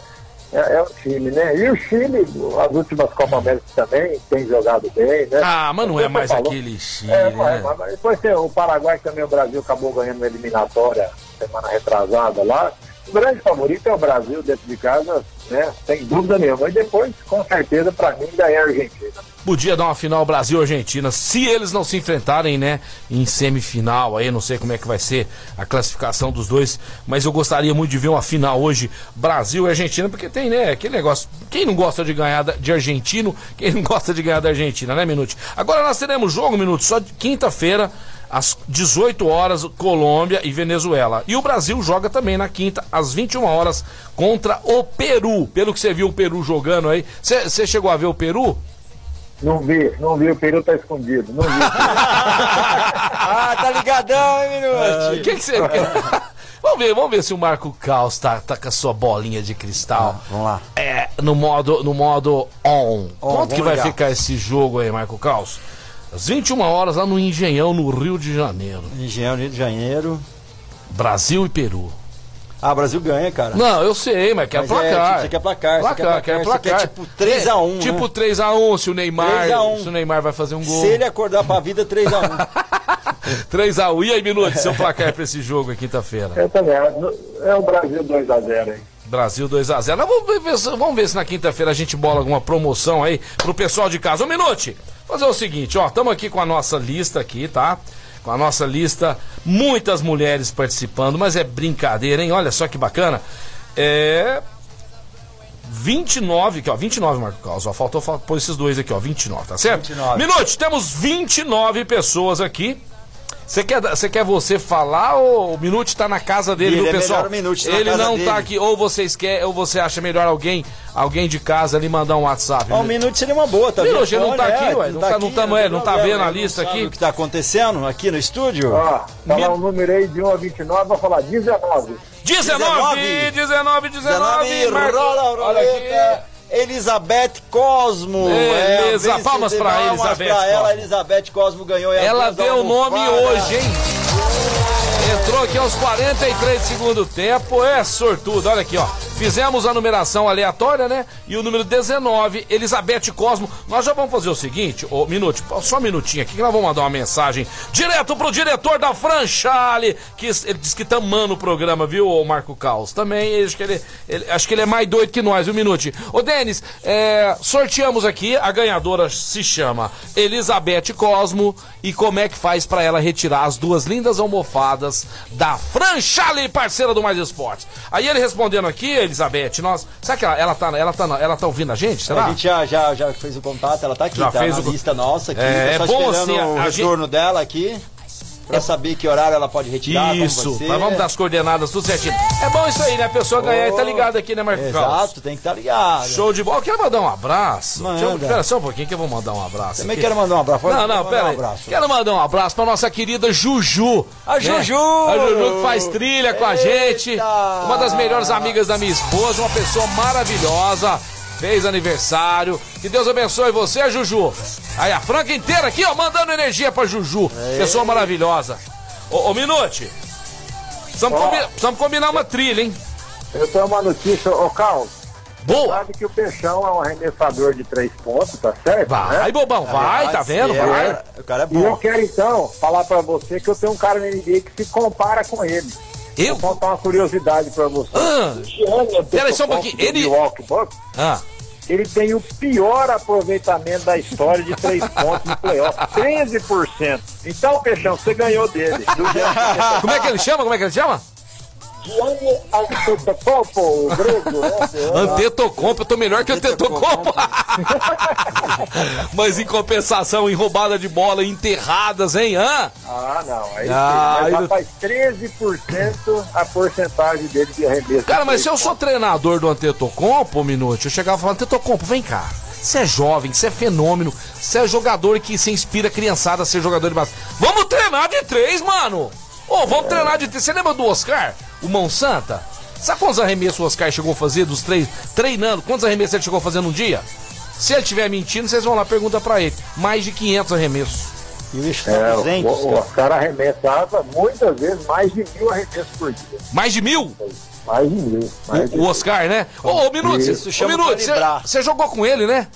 é, é, o time, né? E o Chile, as últimas Copa América também, tem jogado bem, né? Ah, mas não é mais falou. aquele Chile, é, né? Mas, mas depois tem o Paraguai também, o Brasil acabou ganhando uma eliminatória semana retrasada lá. O grande favorito é o Brasil dentro de casa, né? Sem dúvida nenhuma. E depois, com certeza, para mim, ainda é a Argentina podia dar uma final Brasil-Argentina, se eles não se enfrentarem, né, em semifinal, aí não sei como é que vai ser a classificação dos dois, mas eu gostaria muito de ver uma final hoje Brasil e Argentina, porque tem, né, aquele negócio, quem não gosta de ganhar de argentino, quem não gosta de ganhar da Argentina, né, Minuto? Agora nós teremos jogo, Minuto, só quinta-feira, às 18 horas, Colômbia e Venezuela. E o Brasil joga também na quinta, às 21 horas, contra o Peru. Pelo que você viu o Peru jogando aí, você chegou a ver o Peru? Não vi, não vi, o peru tá escondido. Não vi. ah, tá ligadão, hein, Minuto? O uh, que, que você Vamos ver, vamos ver se o Marco Caos tá, tá com a sua bolinha de cristal. Ah, vamos lá. É, no modo, no modo on. on Quanto que vai ligar. ficar esse jogo aí, Marco Caos? Às 21 horas lá no Engenhão, no Rio de Janeiro. Engenhão, Rio de Janeiro. Brasil e Peru. Ah, Brasil ganha, cara. Não, eu sei, mas quer mas placar. É, você quer placar, placar, você quer placar. Quer placar. Você quer tipo 3x1. É, tipo 3x1, se o Neymar. Se o Neymar vai fazer um gol. Se ele acordar pra vida, 3x1. 3x1. E aí, Minuto, seu placar pra esse jogo quinta-feira? Eu também. É o Brasil 2x0 hein? Brasil 2x0. Vamos ver, vamos ver se na quinta-feira a gente bola alguma promoção aí pro pessoal de casa. Ô, Minute, fazer o seguinte, ó, estamos aqui com a nossa lista aqui, tá? com a nossa lista. Muitas mulheres participando, mas é brincadeira, hein? Olha só que bacana. É. 29, aqui, ó, 29, Marco Carlos, ó, faltou, faltou pôr esses dois aqui, ó, 29, tá certo? 29. Minute, temos 29 pessoas aqui. Você quer, você quer você falar ou o Minute tá na casa dele, viu, é pessoal? Minute, tá Ele não tá dele. tá aqui, ou vocês querem, ou você acha melhor alguém, alguém de casa ali mandar um WhatsApp. Ó, um Minute seria uma boa, tá Minute, ele não tá aqui, é, ué, não tá, tá, não não tá vendo a lista aqui. O que tá acontecendo aqui no estúdio? Ó, falar o número aí de 1 a 29, vou falar 19. 19, 19, 19, 19, rola, rola, olha aqui. Elizabeth Cosmo. Beleza, é, palmas pra palmas Elizabeth. Pra ela, Elizabeth Cosmo ganhou. Ela deu o nome hoje, hein? Entrou aqui aos 43 do segundo tempo. É sortudo. Olha aqui, ó. Fizemos a numeração aleatória, né? E o número 19, Elizabeth Cosmo. Nós já vamos fazer o seguinte, ô, minuto, só um minutinho aqui, que nós vamos mandar uma mensagem direto pro diretor da Franchale, que ele disse que tá amando o programa, viu, ô Marco Caos? Também, acho que ele, ele, acho que ele é mais doido que nós, viu, Minute? Ô, Denis, é, sorteamos aqui, a ganhadora se chama Elizabeth Cosmo, e como é que faz para ela retirar as duas lindas almofadas da Franchale, parceira do Mais Esportes? Aí ele respondendo aqui, Elizabeth, nós. Será que ela, ela, tá, ela, tá, ela tá ouvindo a gente? Será? A gente já, já, já fez o contato, ela tá aqui, já tá fez na o... lista nossa aqui. É, tá é bom assim, o a retorno gente... dela aqui. Pra saber que horário ela pode retirar. Isso, nós vamos dar as coordenadas tudo certinho. É bom isso aí, né? A pessoa ganhar e tá ligado aqui, né, Marcos Carlos? Exato, tem que estar ligado. Show de bola. Eu quero mandar um abraço. Manda. Deixa eu, pera só um pouquinho que eu vou mandar um abraço. Também aqui. quero mandar um abraço. Não, não, pera um abraço. Quero mandar um abraço pra nossa querida Juju. A né? Juju! A Juju que faz trilha com a gente. Uma das melhores amigas da minha esposa, uma pessoa maravilhosa. Fez aniversário. Que Deus abençoe você, Juju. Aí a Franca inteira aqui, ó, mandando energia pra Juju. Pessoa maravilhosa. Ô, ô Minute. Precisamos, combi- precisamos combinar uma trilha, hein? Eu tenho uma notícia, ô Carlos. Boa! Sabe que o Peixão é um arremessador de três pontos, tá certo? Vai, né? bobão, vai, tá vendo? É, Vai. O cara é E eu bom. quero então falar pra você que eu tenho um cara na NBA que se compara com ele. Eu? Vou contar uma curiosidade pra você. Ah. Gianni Peraí, só um pouquinho. Ele- Milwaukee Bucks, Ah. ele tem o pior aproveitamento da história de três pontos no playoff, 13%. Então, Peixão, você ganhou dele. Gianni Como é que ele chama? Como é que ele chama? Gianni Antetokounmpo, o grego, né? Antetokounmpo, eu tô melhor que Antetokounmpo. Mas em compensação, em roubada de bola, enterradas, hein? Hã? Ah, não. Aí Ah, sim. Mas rapaz, 13% a porcentagem dele de arremesso. Cara, mas se eu sou treinador do Antetokounmpo, um minuto, eu chegava e falava, Antetokounmpo, vem cá. Você é jovem, você é fenômeno, você é jogador que se inspira a criançada a ser jogador de basquete. Vamos treinar de três, mano! Ô, vamos treinar de três. Você lembra do Oscar? O Mão Santa? Sabe quantos arremessos o Oscar chegou a fazer dos três? Treinando, quantos arremessos ele chegou a fazer num dia? Se ele estiver mentindo, vocês vão lá, pergunta pra ele. Mais de 500 arremessos. E o É, o, 200, o cara. Oscar arremessava muitas vezes mais de mil arremessos por dia. Mais de mil? Mais de mil. Mais de O, o Oscar, né? Ô, ô Minuto, ô, Minuto, você jogou com ele, né?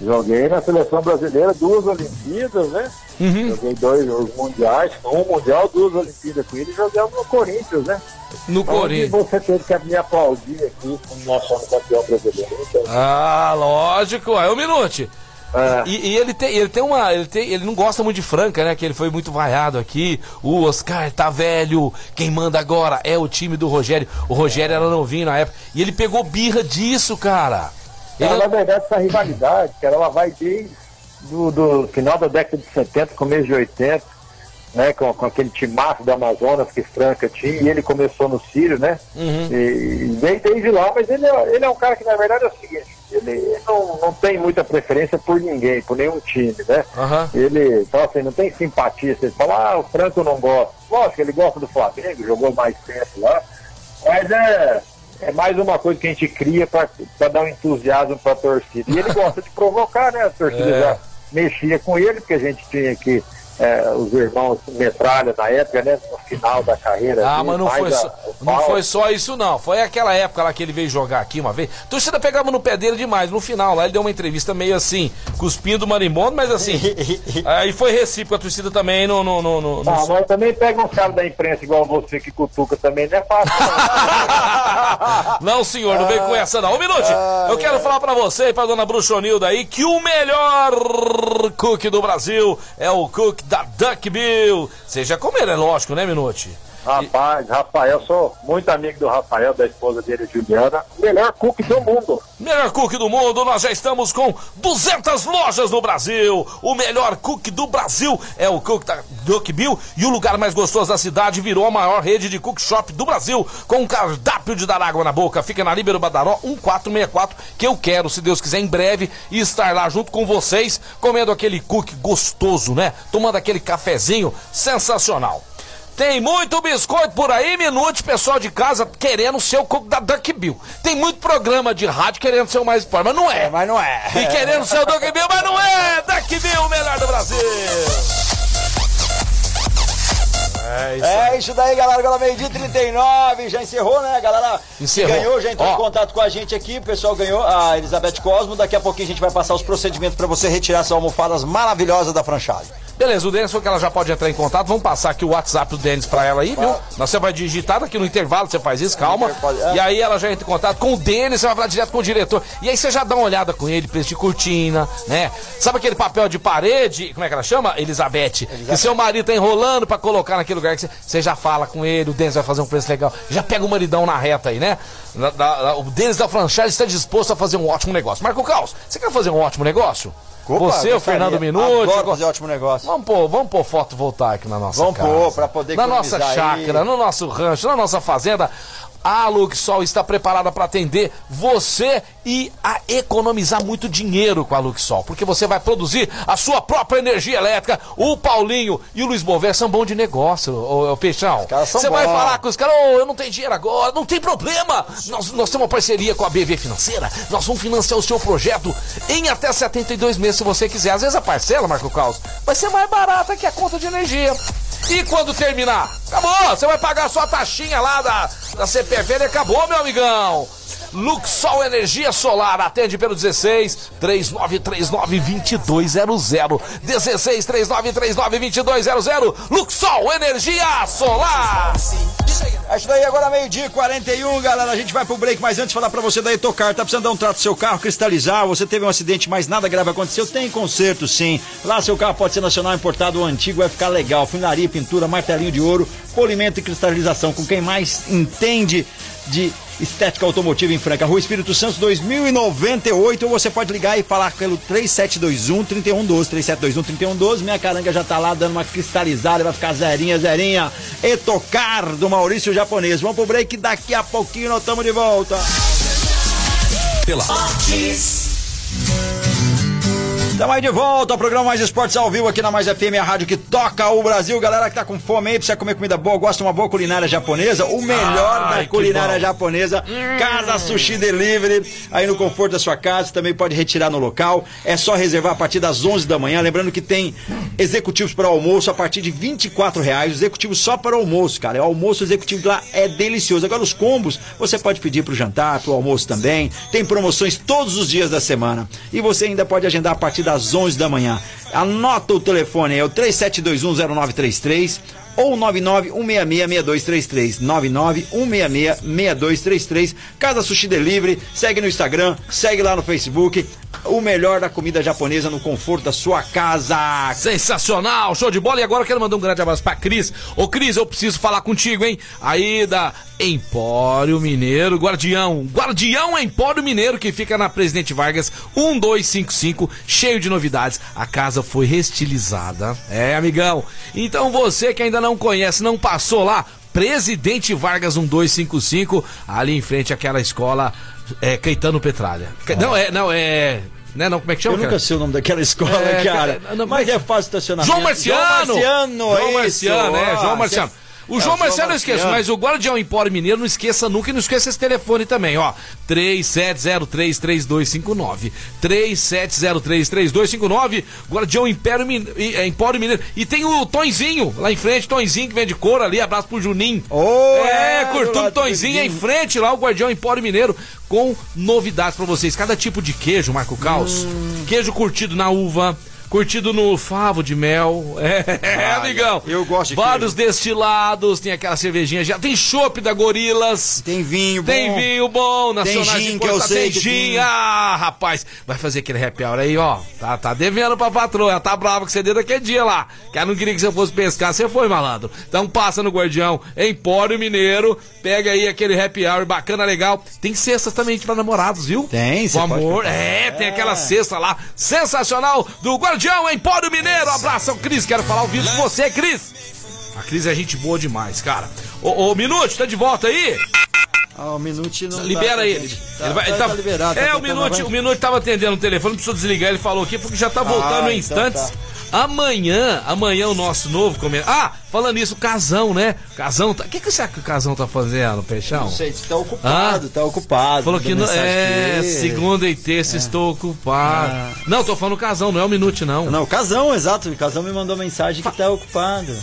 Joguei na seleção brasileira duas Olimpíadas, né? Uhum. Joguei dois jogos mundiais, um mundial, duas Olimpíadas com ele e jogamos no Corinthians, né? No Onde Corinthians. você teve que me aplaudir aqui como nós somos campeão brasileiro. Então, Ah, lógico. É o Minute. é, E, e ele tem, ele tem uma, ele tem, ele não gosta muito de Franca, né? Que ele foi muito vaiado aqui. O Oscar tá velho. Quem manda agora é o time do Rogério. O Rogério era novinho na época e ele pegou birra disso, cara. Ele- Não, na verdade, essa rivalidade, cara, ela vai desde do, do final da década de 70, começo de 80, né, com, com aquele timaço do Amazonas que Franca tinha, e ele começou no Sírio, né? Uhum. E, veio desde lá, mas ele é, ele é um cara que, na verdade, é o seguinte, ele não, não tem muita preferência por ninguém, por nenhum time, né? Aham. Ele, então assim, não tem simpatia, você fala, ah, o Franco não gosta. Lógico, ele gosta do Flamengo, jogou mais tempo lá, mas é, é mais uma coisa que a gente cria para dar um entusiasmo para a torcida. E ele gosta de provocar, né? A torcida É. já mexia com ele, porque a gente tinha aqui é, os irmãos metralha na época, né? No final da carreira. Ah, assim, mas não foi, a- só, não foi só isso, não. Foi aquela época lá que ele veio jogar aqui uma vez. A torcida pegava no pé dele demais. No final, lá ele deu uma entrevista meio assim, cuspindo o marimbondo, mas assim. aí foi recíproco a torcida também no. no, no, no- no- Ah, mas também pega uns caras da imprensa igual você que cutuca também, não é fácil. não. Não, senhor, não vem com essa não. Um minuto. Eu quero falar pra você e pra dona Bruxonilda aí que o melhor cookie do Brasil é o cookie da Duck Bill. Já comeram, é lógico, né, Minuti? Rapaz, Rafael, sou muito amigo do Rafael, da esposa dele, Juliana. Melhor cookie do mundo. Melhor cookie do mundo, nós já estamos com 200 lojas no Brasil. O melhor cookie do Brasil é o cookie da Duck Bill e o lugar mais gostoso da cidade virou a maior rede de cookie shop do Brasil, com um cardápio de dar água na boca. Fica na Líbero Badaró 1464, que eu quero, se Deus quiser, em breve estar lá junto com vocês, comendo aquele cookie gostoso, né? Tomando aquele cafezinho sensacional. Tem muito biscoito por aí, minute, pessoal de casa querendo ser o coco da Duck Bill. Tem muito programa de rádio querendo ser o mais esporte, mas não é. É, mas não é. E querendo ser o Duck Bill, mas não é. Duck Bill, o melhor do Brasil. É isso aí. É isso daí, galera. Agora meio-dia e 39. Já encerrou, né, galera? Encerrou. Ganhou, já entrou Ó. em contato com a gente aqui. O pessoal ganhou, a Elizabeth Cosmo. Daqui a pouquinho a gente vai passar os procedimentos pra você retirar essas almofadas maravilhosas da franchise. Beleza, o Denis falou que ela já pode entrar em contato. Vamos passar aqui o WhatsApp do Denis pra ela aí, viu? Você vai digitar daqui no intervalo, você faz isso, calma. É. E aí ela já entra em contato com o Denis, você vai falar direto com o diretor. E aí você já dá uma olhada com ele, preço de cortina, né? Sabe aquele papel de parede, como é que ela chama? Elizabeth. Que seu marido tá enrolando pra colocar naquele lugar que você, você já fala com ele, o Denis vai fazer um preço legal. Já pega o maridão na reta aí, né? Da- da- o Denis da franchise está disposto a fazer um ótimo negócio. Marco Caos, você quer fazer um ótimo negócio? Opa, Você, o. Fernando Minuti. Adoro fazer ótimo negócio. Vamos pôr, vamos pôr foto voltaica na nossa Vamos casa. pôr, pra poder Na nossa aí. chácara, no nosso rancho, na nossa fazenda. A Luxol está preparada para atender você e a economizar muito dinheiro com a Luxol, porque você vai produzir a sua própria energia elétrica. O Paulinho e o Luiz Bover são bons de negócio, ô, ô Peixão. Você vai falar com os caras, ô, eu não tenho dinheiro agora, não tem problema. Nós, nós temos uma parceria com a BV Financeira, nós vamos financiar o seu projeto em até 72 meses se você quiser. Às vezes a parcela, Marco Caos, vai ser mais barata que a conta de energia. E quando terminar? Acabou! Você vai pagar a taxinha lá da, da CPFL e acabou, meu amigão! Luxol Energia Solar, atende pelo 16 3939 2200. 16 3939 2200. Luxol Energia Solar! É isso daí, agora meio-dia e 41, galera. A gente vai pro break, mas antes falar pra você da Etocar. Tá precisando dar um trato no seu carro, cristalizar. Você teve um acidente, mas nada grave aconteceu. Tem conserto, sim. Lá seu carro pode ser nacional, importado ou antigo, vai ficar legal. Funilaria, pintura, martelinho de ouro, polimento e cristalização. Com quem mais entende de estética automotiva em Franca, Rua Espírito Santo 2098. Ou você pode ligar e falar pelo 3721 3112. 3721 3112. Minha caranga já tá lá dando uma cristalizada, vai ficar zerinha, zerinha. Etocar do Maurício Japonês. Vamos pro break, daqui a pouquinho nós estamos de volta. Pela. Estamos aí de volta ao programa Mais Esportes ao vivo aqui na Mais FM, a rádio que toca o Brasil. Galera que tá com fome aí, precisa comer comida boa, gosta de uma boa culinária japonesa, o melhor Ai, da culinária japonesa, Casa Sushi Delivery, aí no conforto da sua casa, também pode retirar no local. É só reservar a partir das 11 da manhã, lembrando que tem executivos para almoço a partir de 24 reais, executivo só para almoço, cara. O almoço executivo lá é delicioso. Agora os combos, você pode pedir pro jantar, pro almoço também. Tem promoções todos os dias da semana. E você ainda pode agendar a partir das 11 da manhã. Anota o telefone, é o 37210933 ou 991666233. 991666233. Casa Sushi Delivery, segue no Instagram, segue lá no Facebook. O melhor da comida japonesa no conforto da sua casa. Sensacional, show de bola. E agora eu quero mandar um grande abraço pra Cris. Ô Cris, eu preciso falar contigo, hein? Aí da Empório Mineiro, Guardião. Guardião Empório Mineiro, que fica na Presidente Vargas 1255, cheio de novidades. A casa foi restilizada. É, amigão. Então você que ainda não conhece, não passou lá, Presidente Vargas 1255, ali em frente àquela escola é, Caetano Petralha. Não, é, não, é. Né, não, como é que chama? Eu nunca cara? sei o nome daquela escola, É, cara. cara, não, mas mas- é fácil estacionamento. João Marciano! João Marciano, João Marciano, é, João Marciano. O é, João Marciano eu esqueço, mas o Guardião Empório Mineiro não esqueça nunca e não esqueça esse telefone também, ó. 37033259. 37033259, Guardião Império é, Empório Mineiro. E tem o Tonzinho lá em frente, Tonzinho que vende couro ali, abraço pro Juninho. Ô, é, é, do Tonzinho em frente lá, o Guardião Empório Mineiro, com novidades pra vocês. Cada tipo de queijo, Marco Caos. Hum. Queijo curtido na uva. Curtido no favo de mel. É, amigão. eu gosto de Vários destilados, tem aquela cervejinha já. Tem chopp da Gorilas. Tem vinho bom. Tem vinho bom, nacionais gin que eu sei tem gin. tem. Ah, rapaz, vai fazer aquele happy hour aí, ó. Tá, tá devendo pra patroa, ela tá brava que você deu daquele dia lá. Que ela não queria que você fosse pescar, você foi, malandro. Então passa no Guardião, Empório Mineiro, pega aí aquele happy hour bacana, legal. Tem cestas também pra namorados, viu? Tem, pode amor, comprar. é, tem aquela cesta lá, sensacional, do Guardião Empório Mineiro. Abração, Cris, quero falar ao vivo com você, Cris. A Cris é gente boa demais, cara. Ô, ô Minute, tá de volta aí? Ah, o Minute não Libera tá, ele. Tá, ele vai, tá, ele tá liberado. É, tá o tentando, Minute, vai. o Minute tava atendendo o telefone, precisou desligar. Ele falou aqui porque já tá voltando Ah, em então instantes. Amanhã, amanhã o nosso novo comentário. Ah, falando nisso, o Casão, né? Casão, tá... o que, que você acha que o Casão tá fazendo, Peixão? Não sei, tá ocupado, tá ocupado. Falou que não, é, aqui. segunda e terça estou ocupado. Ah. Não, tô falando Casão, não é o Minute, não. Não, o Casão, exato. O Casão me mandou mensagem que tá ocupado.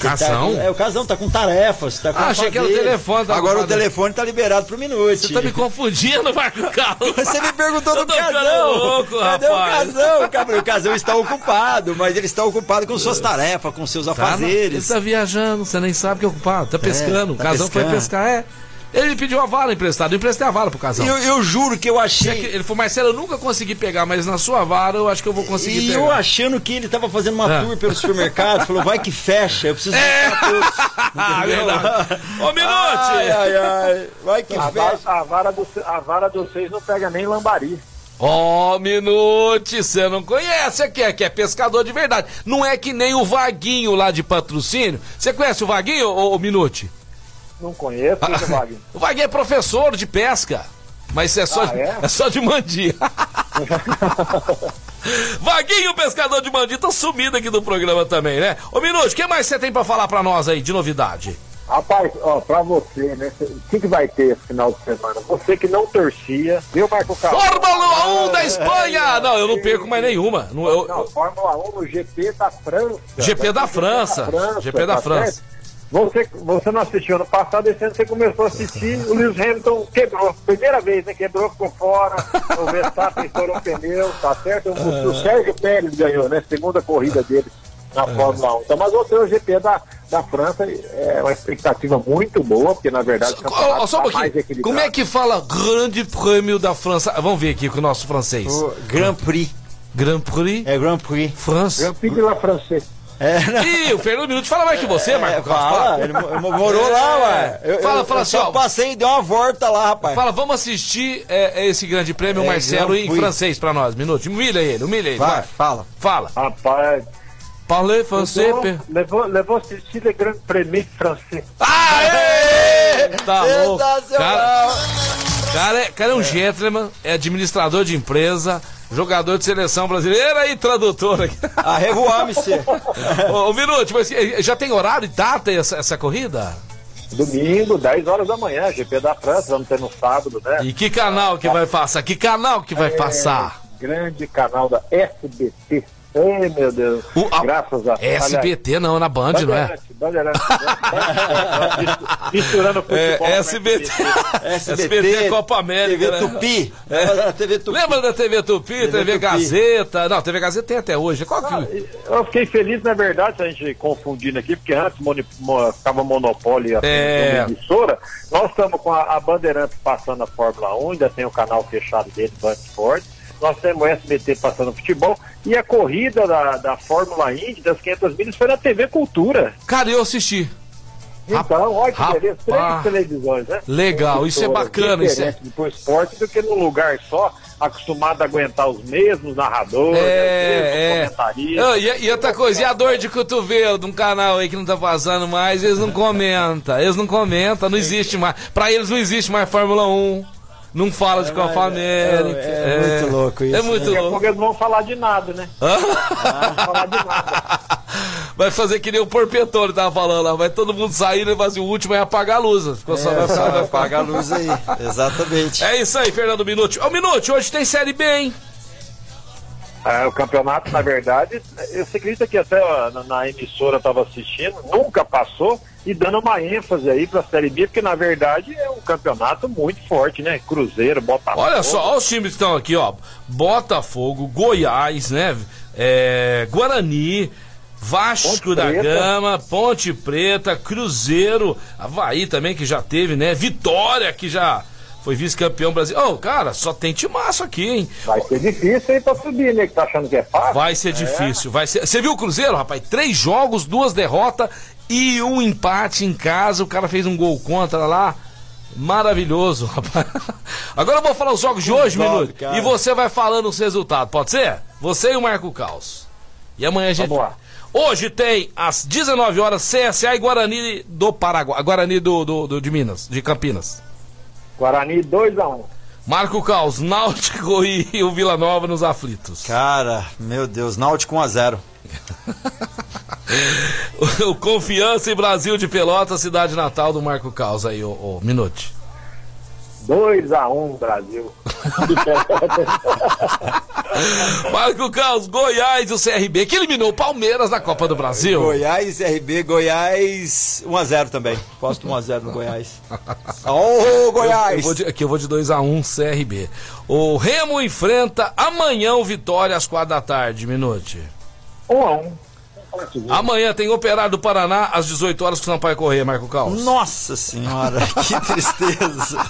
Casão? Tá, é, o Casão tá com tarefas. Tá com Ah, achei que era o telefone, tá Agora o ocupado. telefone tá liberado pro Minute. Você tá me confundindo, Marco Carlos. Você me perguntou do Casão. louco, Cadê rapaz? o Casão? Cabra? O Casão está ocupado, mas ele está ocupado com suas tarefas, com seus Tá, afazeres. Ele tá viajando, você nem sabe que é ocupado. Tá pescando. o tá Casão foi pescando. pescar, é. Ele pediu a vara emprestada. Eu emprestei a vara pro Casão. Eu, eu juro que eu Tinha que- achei. Ele falou, Marcelo, eu nunca consegui pegar, mas na sua vara eu acho que eu vou conseguir E pegar. eu achando que ele tava fazendo uma Ah. tour pelo supermercado, falou, vai que fecha, eu preciso É. Ah, Entendeu? verdade. Ô, Minute! Ai, ai, ai. Vai que A vara, fecha. a, vara do, a vara seis não pega nem lambari. Ó, oh, Minute, você não conhece aqui, aqui é pescador de verdade. Não é que nem o Vaguinho lá de patrocínio. Você conhece o Vaguinho, ô, ô Minute? Não conheço, é o Vaguinho? O Vaguinho é professor de pesca, mas é só, Ah, é? é só de mandia. Vaguinho, pescador de mandia, tá sumido aqui do programa também, né? Ô, Minute, o que mais você tem pra falar pra nós aí de novidade? Rapaz, ó, pra você, né? O que, que vai ter esse final de semana? Você que não torcia, viu, Marco Carlos? Fórmula 1 da Espanha! Não, eu não perco mais nenhuma. Não, eu- Não, Fórmula 1 no GP da França. GP da França. GP da tá França. Você, você não assistiu ano passado, esse ano você começou a assistir, o Lewis Hamilton quebrou. Primeira vez, né? Quebrou, ficou fora. O Verstappen estourou o pneu, tá certo? O, o Sérgio Pérez ganhou, né? Segunda corrida dele na Fórmula 1. Então, mas você o GP da, da França é uma expectativa muito boa, porque na verdade o Ó, campeonato só um tá mais pouquinho. equilibrado. Como é que fala Grande Prêmio da França? Vamos ver aqui com o nosso francês. O Grand Prix. Grand Prix É Grand Prix. France. Grand Prix de la France. É, não. Ih, o Fernando Minuto fala mais que você, É, Marco Carlos. fala, ele mo- morou lá, ué. Eu, Fala, eu, fala eu assim, só ó. passei e dei uma volta lá, rapaz. Fala, vamos assistir é, esse grande prêmio, É, Marcelo, em francês pra nós. Minuto. Humilha ele, humilha ele. Vai, vai. fala. Fala. Rapaz, Parlez français, pe... levou, levou assistir le Grand Prix francês. Aê! Tá louco. Cara, Sensacional. Cara, é, cara é um gentleman, é administrador de empresa, jogador de seleção brasileira e tradutor aqui. A revoar-me-se. Ô, ô Minuto, mas eh, já tem horário e data essa, essa corrida? Domingo, 10 horas da manhã, GP da França, vamos ter no sábado, né? E que canal que vai passar? Que canal que vai passar? Grande canal da SBT. Ai, meu Deus. O- a- Graças a SBT não, na Band, Aliás, não é? Bandeirante, Bandeirante. Misturando futebol. É, com SBT. SBT é Copa América, TV né? Tupi. É. TV Tupi. Lembra da TV Tupi, TV, Tupi. Gazeta? Não, TV Gazeta tem até hoje. Qual que... Ah, Eu fiquei feliz, na verdade, se a gente confundindo aqui, porque antes moni- mo- ficava monopólio assim, É. como emissora. Nós estamos com a, a Bandeirantes passando a Fórmula 1, ainda tem o canal fechado dele, Band Esportes. Nós temos o SBT passando futebol. E a corrida da, da Fórmula Indy, das 500 milhas, foi na TV Cultura. Cara, eu assisti. Então, olha que beleza, três televisões, né? Legal, isso é bacana, isso é- Pro esporte do que num lugar só, acostumado a aguentar os mesmos narradores, os É, mesmos é. Ah, e, e outra coisa, e a dor de cotovelo de um canal aí que não tá passando mais, eles não comentam. Eles não comentam, não existe mais. Pra eles não existe mais Fórmula 1. Não fala de Copa América. é muito louco isso, É muito Daqui a louco. pouco eles não vão falar de nada, né? Não vão falar de nada. Vai fazer que nem o Porpetone tava falando lá. Vai todo mundo sair e vai assim, o último é apagar a luz. Ficou só vai Só ficar- vai apagar a luz aí. Exatamente. É isso aí, Fernando Minuti. Ô, Minuti, hoje tem Série B, hein? Ah, o campeonato, na verdade, você acredita que até ó, na, na emissora estava assistindo, nunca passou e dando uma ênfase aí para a Série B, porque na verdade é um campeonato muito forte, né? Cruzeiro, Botafogo. Olha só, olha os times que estão aqui, ó. Botafogo, Goiás, né? É, Guarani, Vasco Ponte da Preta. Gama, Ponte Preta, Cruzeiro, Havaí também, que já teve, né? Vitória, que já foi vice-campeão brasileiro. Oh, cara, só tem timaço aqui, hein? Vai ser difícil aí para subir, né? Que tá achando que é fácil. Vai ser difícil, vai ser. Você viu o Cruzeiro, rapaz? Três jogos, duas derrotas e um empate em casa. O cara fez um gol contra lá. Maravilhoso, rapaz. Agora eu vou falar os jogos de hoje, Top, Minuto. cara. E você vai falando os resultados, pode ser? Você e o Marco Caos. E amanhã a gente. Vamos lá. Hoje tem às 19 horas CSA e Guarani do Paraguai. Guarani do, do, do- de Minas, de Campinas. Guarani 2x1. Marco Caos, Náutico e o Vila Nova nos aflitos. Cara, meu Deus, Náutico 1x0. O Confiança em Brasil de Pelotas, cidade natal do Marco Caos aí, ô, ô Minuti. 2x1 Brasil. Marco Caos, Goiás e o CRB, que eliminou o Palmeiras na Copa do Brasil. Goiás, RB, Goiás 1x0 também. Posto 1x0 no Goiás. Ô, Eu Goiás! vou de- aqui eu vou de 2x1 CRB. O Remo enfrenta amanhã o Vitória às 4 da tarde, Minuti. 1x1. Amanhã tem Operário do Paraná às 18 horas com o Sampaio Correia, Marco Caos. Nossa senhora, que tristeza.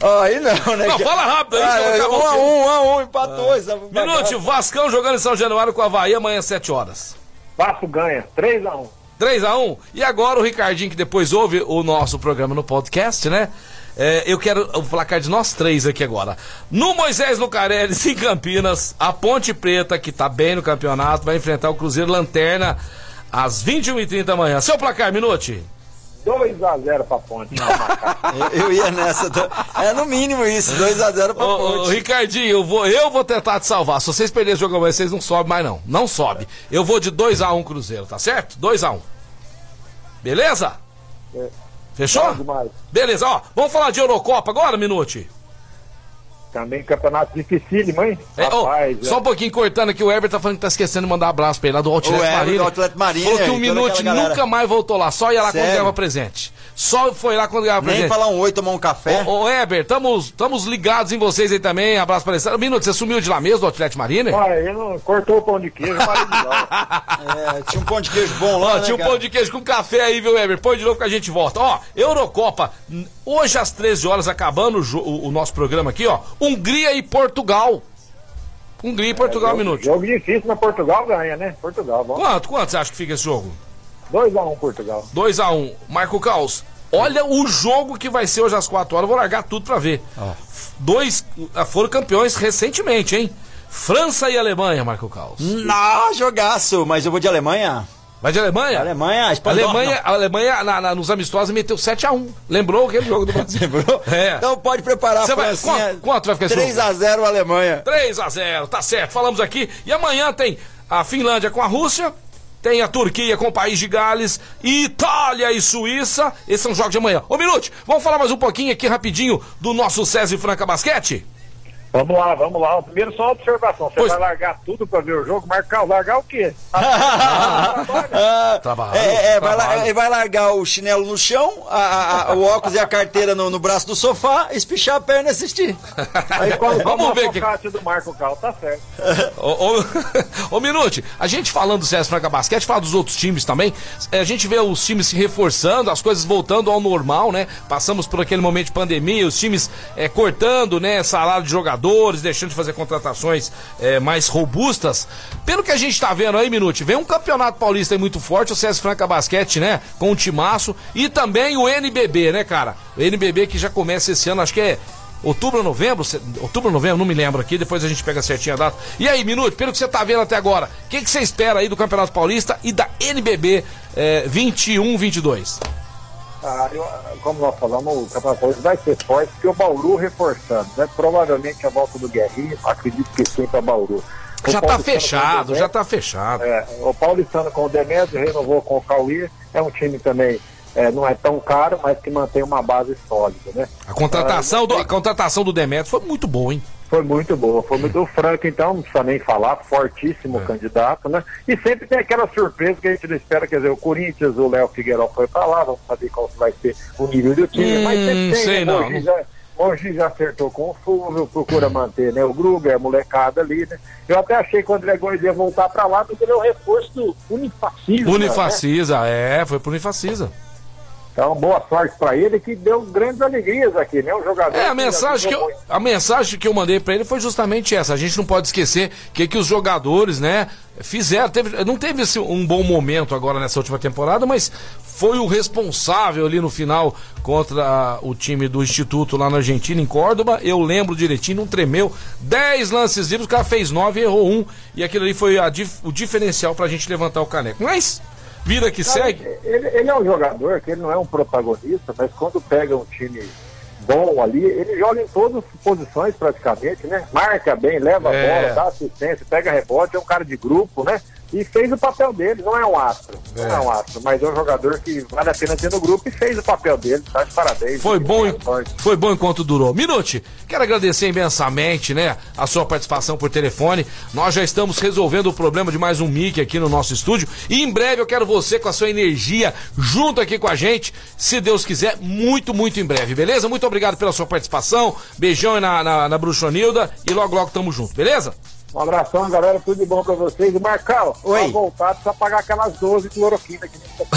Ó, aí não, né? Não, fala rápido aí, Ah, 1 a? 1 1 a 1 empatou. essa- Minuti, Vascão jogando em São Januário com o Havaí amanhã às 7 horas. Vasco ganha. 3x1. 3x1. E agora o Ricardinho, que depois ouve o nosso programa no podcast, né? É, eu quero o placar de nós três aqui agora. No Moisés Lucarelli, em Campinas, a Ponte Preta, que tá bem no campeonato, vai enfrentar o Cruzeiro Lanterna às 21h30 da manhã. Seu placar, Minuti? 2x0 pra ponte. eu, eu ia nessa. É no mínimo isso, 2x0 pra Ô, ponte. ô, Ricardinho, eu vou, eu vou tentar te salvar. Se vocês perderem o jogo amanhã, vocês não sobem mais, não. Não sobe. Eu vou de 2x1 Cruzeiro, tá certo? 2x1. Beleza? É. Fechou? Beleza, ó. Vamos falar de Eurocopa agora, Minuti? Também campeonato dificílimo, hein? É, Rapaz, só é. um pouquinho cortando aqui, o Herbert tá falando que tá esquecendo de mandar um abraço pra ele lá do Outlet O Herbert Marina. do Outlet Marina, Falou que o Minuti nunca mais voltou lá, só ia lá quando Sério? ganhava presente. Só foi lá quando ganhava Nem falar um oi, tomar um café. Ô, ô Heber, estamos ligados em vocês aí também. Abraço pra eles. Minuto, você sumiu de lá mesmo, do Outlet Marina? Olha, ele não cortou o pão de queijo, parei de lá. É, tinha um pão de queijo bom lá. Ó, né, tinha um cara? pão de queijo com café aí, viu, Heber? Põe de novo que a gente volta. Ó, Eurocopa, hoje às 13 horas, acabando o, o- o nosso programa aqui, ó. Hungria e Portugal. Hungria e Portugal, um minuto. Jogo difícil, mas Portugal ganha, né? Portugal, vamos. Quanto? Quanto você acha que fica esse jogo? 2x1 Portugal. 2x1. Marco Caos. Olha o jogo que vai ser hoje às 4 horas. Eu vou largar tudo pra ver. Dois ah, foram campeões recentemente, hein? França e Alemanha, Marco Caos. Não, jogaço, mas eu vou de Alemanha. Vai de Alemanha? Alemanha, A Espanha. Alemanha, a Alemanha na- na- nos amistosos meteu 7x1. Lembrou aquele jogo do Brasil? Lembrou? É. Então pode preparar Você a vai- quanto- quanto vai ficar esse jogo? 3x0 Alemanha. 3 a 0 tá certo, falamos aqui. E amanhã tem a Finlândia com a Rússia, tem a Turquia com o País de Gales, Itália e Suíça. Esses são os jogos de amanhã. Ô, Minute, vamos falar mais um pouquinho aqui rapidinho do nosso César Franca Basquete? Vamos lá, vamos lá. Primeiro só uma observação. Você Pois- vai largar tudo pra ver o jogo? Marcar, largar o quê? Ah, Trabalho, é, é, vai, trabalho. la- vai largar o chinelo no chão, a- a- a- o óculos e a carteira no, no braço do sofá, espichar a perna e assistir. Aí quando Vamos ver que- que... do Marco Cal, tá certo. Ô, ô, ô Minute, a gente falando do César Franca Basquete, fala dos outros times também. é, A gente vê os times se reforçando, as coisas voltando ao normal, né? Passamos por aquele momento de pandemia, os times é, cortando, né, salário de jogadores, deixando de fazer contratações é, mais robustas. Pelo que a gente tá vendo aí, Minute, vem um campeonato paulista aí muito forte, o César Franca Basquete, né? Com o timaço. E também o NBB, né, cara? O NBB que já começa esse ano, acho que é Outubro ou novembro? Outubro ou novembro, não me lembro aqui, depois a gente pega certinho a data. E aí, Minuto, pelo que você tá vendo até agora, o que, que você espera aí do Campeonato Paulista e da NBB é, 21-22? Ah, eu- como nós falamos, o Campeonato vai ser forte, porque o Bauru reforçando, né? Provavelmente a volta do Guerrinho, acredito que sim para Bauru. O Já tá o fechado, já tá fechado. É, o Paulistano com o Demetrio renovou com o Cauê, é um time também, é, não é tão caro, mas que mantém uma base sólida, né? A contratação, Ah, do, a contratação do Demetrio foi muito boa, hein? Foi muito boa, foi muito franco, então não precisa nem falar, fortíssimo candidato, né? E sempre tem aquela surpresa que a gente não espera, quer dizer, o Corinthians, o Léo Figueiredo foi pra lá, vamos saber qual vai ser o nível do time, Hum, mas sempre tem, sei né? não, não- já, Mogi já acertou com o Fulvio, procura manter, né? O Gruger, a molecada ali, né? Eu até achei que o André Gomes ia voltar pra lá, porque ele é o reforço do Unifacisa, né? Unifacisa, é, foi pro Unifacisa. Então, boa sorte pra ele, que deu grandes alegrias aqui, né? Um jogador... É, a mensagem que eu, a mensagem que eu mandei pra ele foi justamente essa. A gente não pode esquecer que que os jogadores, né, fizeram, teve, não teve assim, um bom momento agora nessa última temporada, mas foi o responsável ali no final contra o time do Instituto lá na Argentina, em Córdoba. Eu lembro direitinho, não tremeu. 10 lances livres, o cara fez 9 e errou um. E aquilo ali foi a o diferencial pra gente levantar o caneco. Mas, vida que Cara, segue. Ele, ele é um jogador que ele não é um protagonista, mas quando pega um time bom ali, ele joga em todas as posições praticamente, né? Marca bem, leva É. a bola, dá assistência, pega rebote, é um cara de grupo, né? E fez o papel dele, não é um astro, não é um astro, mas é um jogador que vale a pena ter no grupo e fez o papel dele, tá de parabéns. Foi bom, É, sorte. foi bom enquanto durou. Minute, quero agradecer imensamente, né, a sua participação por telefone. Nós já estamos resolvendo o problema de mais um mic aqui no nosso estúdio e em breve eu quero você com a sua energia junto aqui com a gente, se Deus quiser, muito, muito em breve, beleza? Muito obrigado pela sua participação. Beijão aí na, na, na Bruxonilda e logo, logo tamo junto, beleza? Um abração, galera, tudo de bom pra vocês. E Marcão, Oi. pra voltar, precisa pagar aquelas 12 cloroquina que nem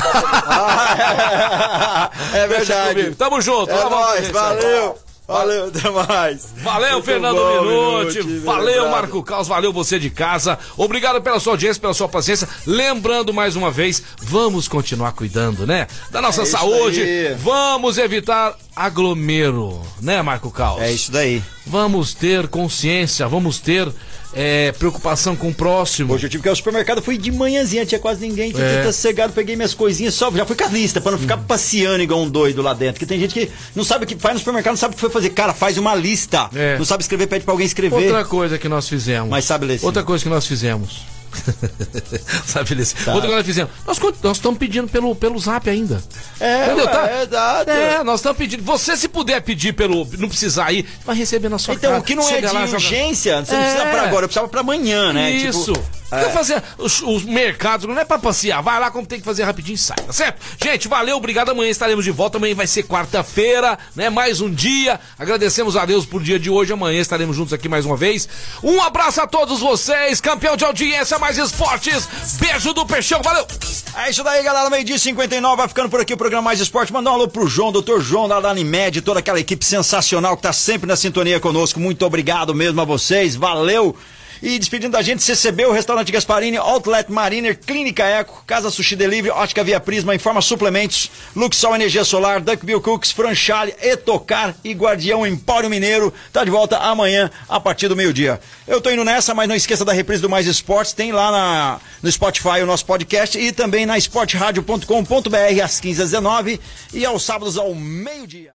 é verdade. Tamo junto. É nóis, valeu. Valeu, até mais. Valeu, Muito Fernando bom, Minuti. Minuti, Valeu, lembrado. Marco Caos. Valeu você de casa. Obrigado pela sua audiência, pela sua paciência. Lembrando mais uma vez, vamos continuar cuidando, né? Da nossa É saúde. aí. Vamos evitar aglomero, né, Marco Caos? É isso daí. Vamos ter consciência, vamos ter é, preocupação com o próximo. Hoje eu tive que ir ao supermercado, fui de manhãzinha, tinha quase ninguém, tinha É. sossegado, peguei minhas coisinhas, só já fui com a lista, pra não ficar passeando igual um doido lá dentro. Que tem gente que não sabe o que faz no supermercado, não sabe o que foi fazer. Cara, faz uma lista. É. Não sabe escrever, pede pra alguém escrever. Outra coisa que nós fizemos. Mas sabe ler. Outra coisa que nós fizemos. sabe sim. Tá. Outra coisa fizemos. Nós, estamos pedindo pelo, pelo zap ainda. É, Entendeu? Tá? é exato. É, nós estamos pedindo. Você, se puder pedir pelo. Não precisar ir, vai receber na sua Então, casa. o que não é de lá, joga- urgência, você não É. precisa pra agora, eu precisava pra amanhã, né? Isso. Tipo, Quer fazer os, os mercados, não é pra passear. Vai lá como tem que fazer rapidinho e sai, tá certo? Gente, valeu, obrigado. Amanhã estaremos de volta. Amanhã vai ser quarta-feira, né? Mais um dia. Agradecemos a Deus por dia de hoje. Amanhã estaremos juntos aqui mais uma vez. Um abraço a todos vocês. Campeão de audiência, mais esportes. Beijo do Peixão, valeu! É isso daí, galera. Meio-dia e 59, vai ficando por aqui o programa Mais Esporte. Mandar um alô pro João, doutor João da Animed, toda aquela equipe sensacional que tá sempre na sintonia conosco. Muito obrigado mesmo a vocês, valeu. E despedindo da gente, CCB, o Restaurante Gasparini, Outlet Mariner, Clínica Eco, Casa Sushi Delivery, Ótica Via Prisma, Informa Suplementos, Luxol Energia Solar, Duckbill Cooks, Franchale, Etocar e Guardião Empório Mineiro. Tá de volta amanhã, a partir do meio-dia. Eu tô indo nessa, mas não esqueça da reprise do Mais Esportes, tem lá na, no Spotify o nosso podcast e também na esportradio.com.br às 15 às 19 e aos sábados ao meio-dia.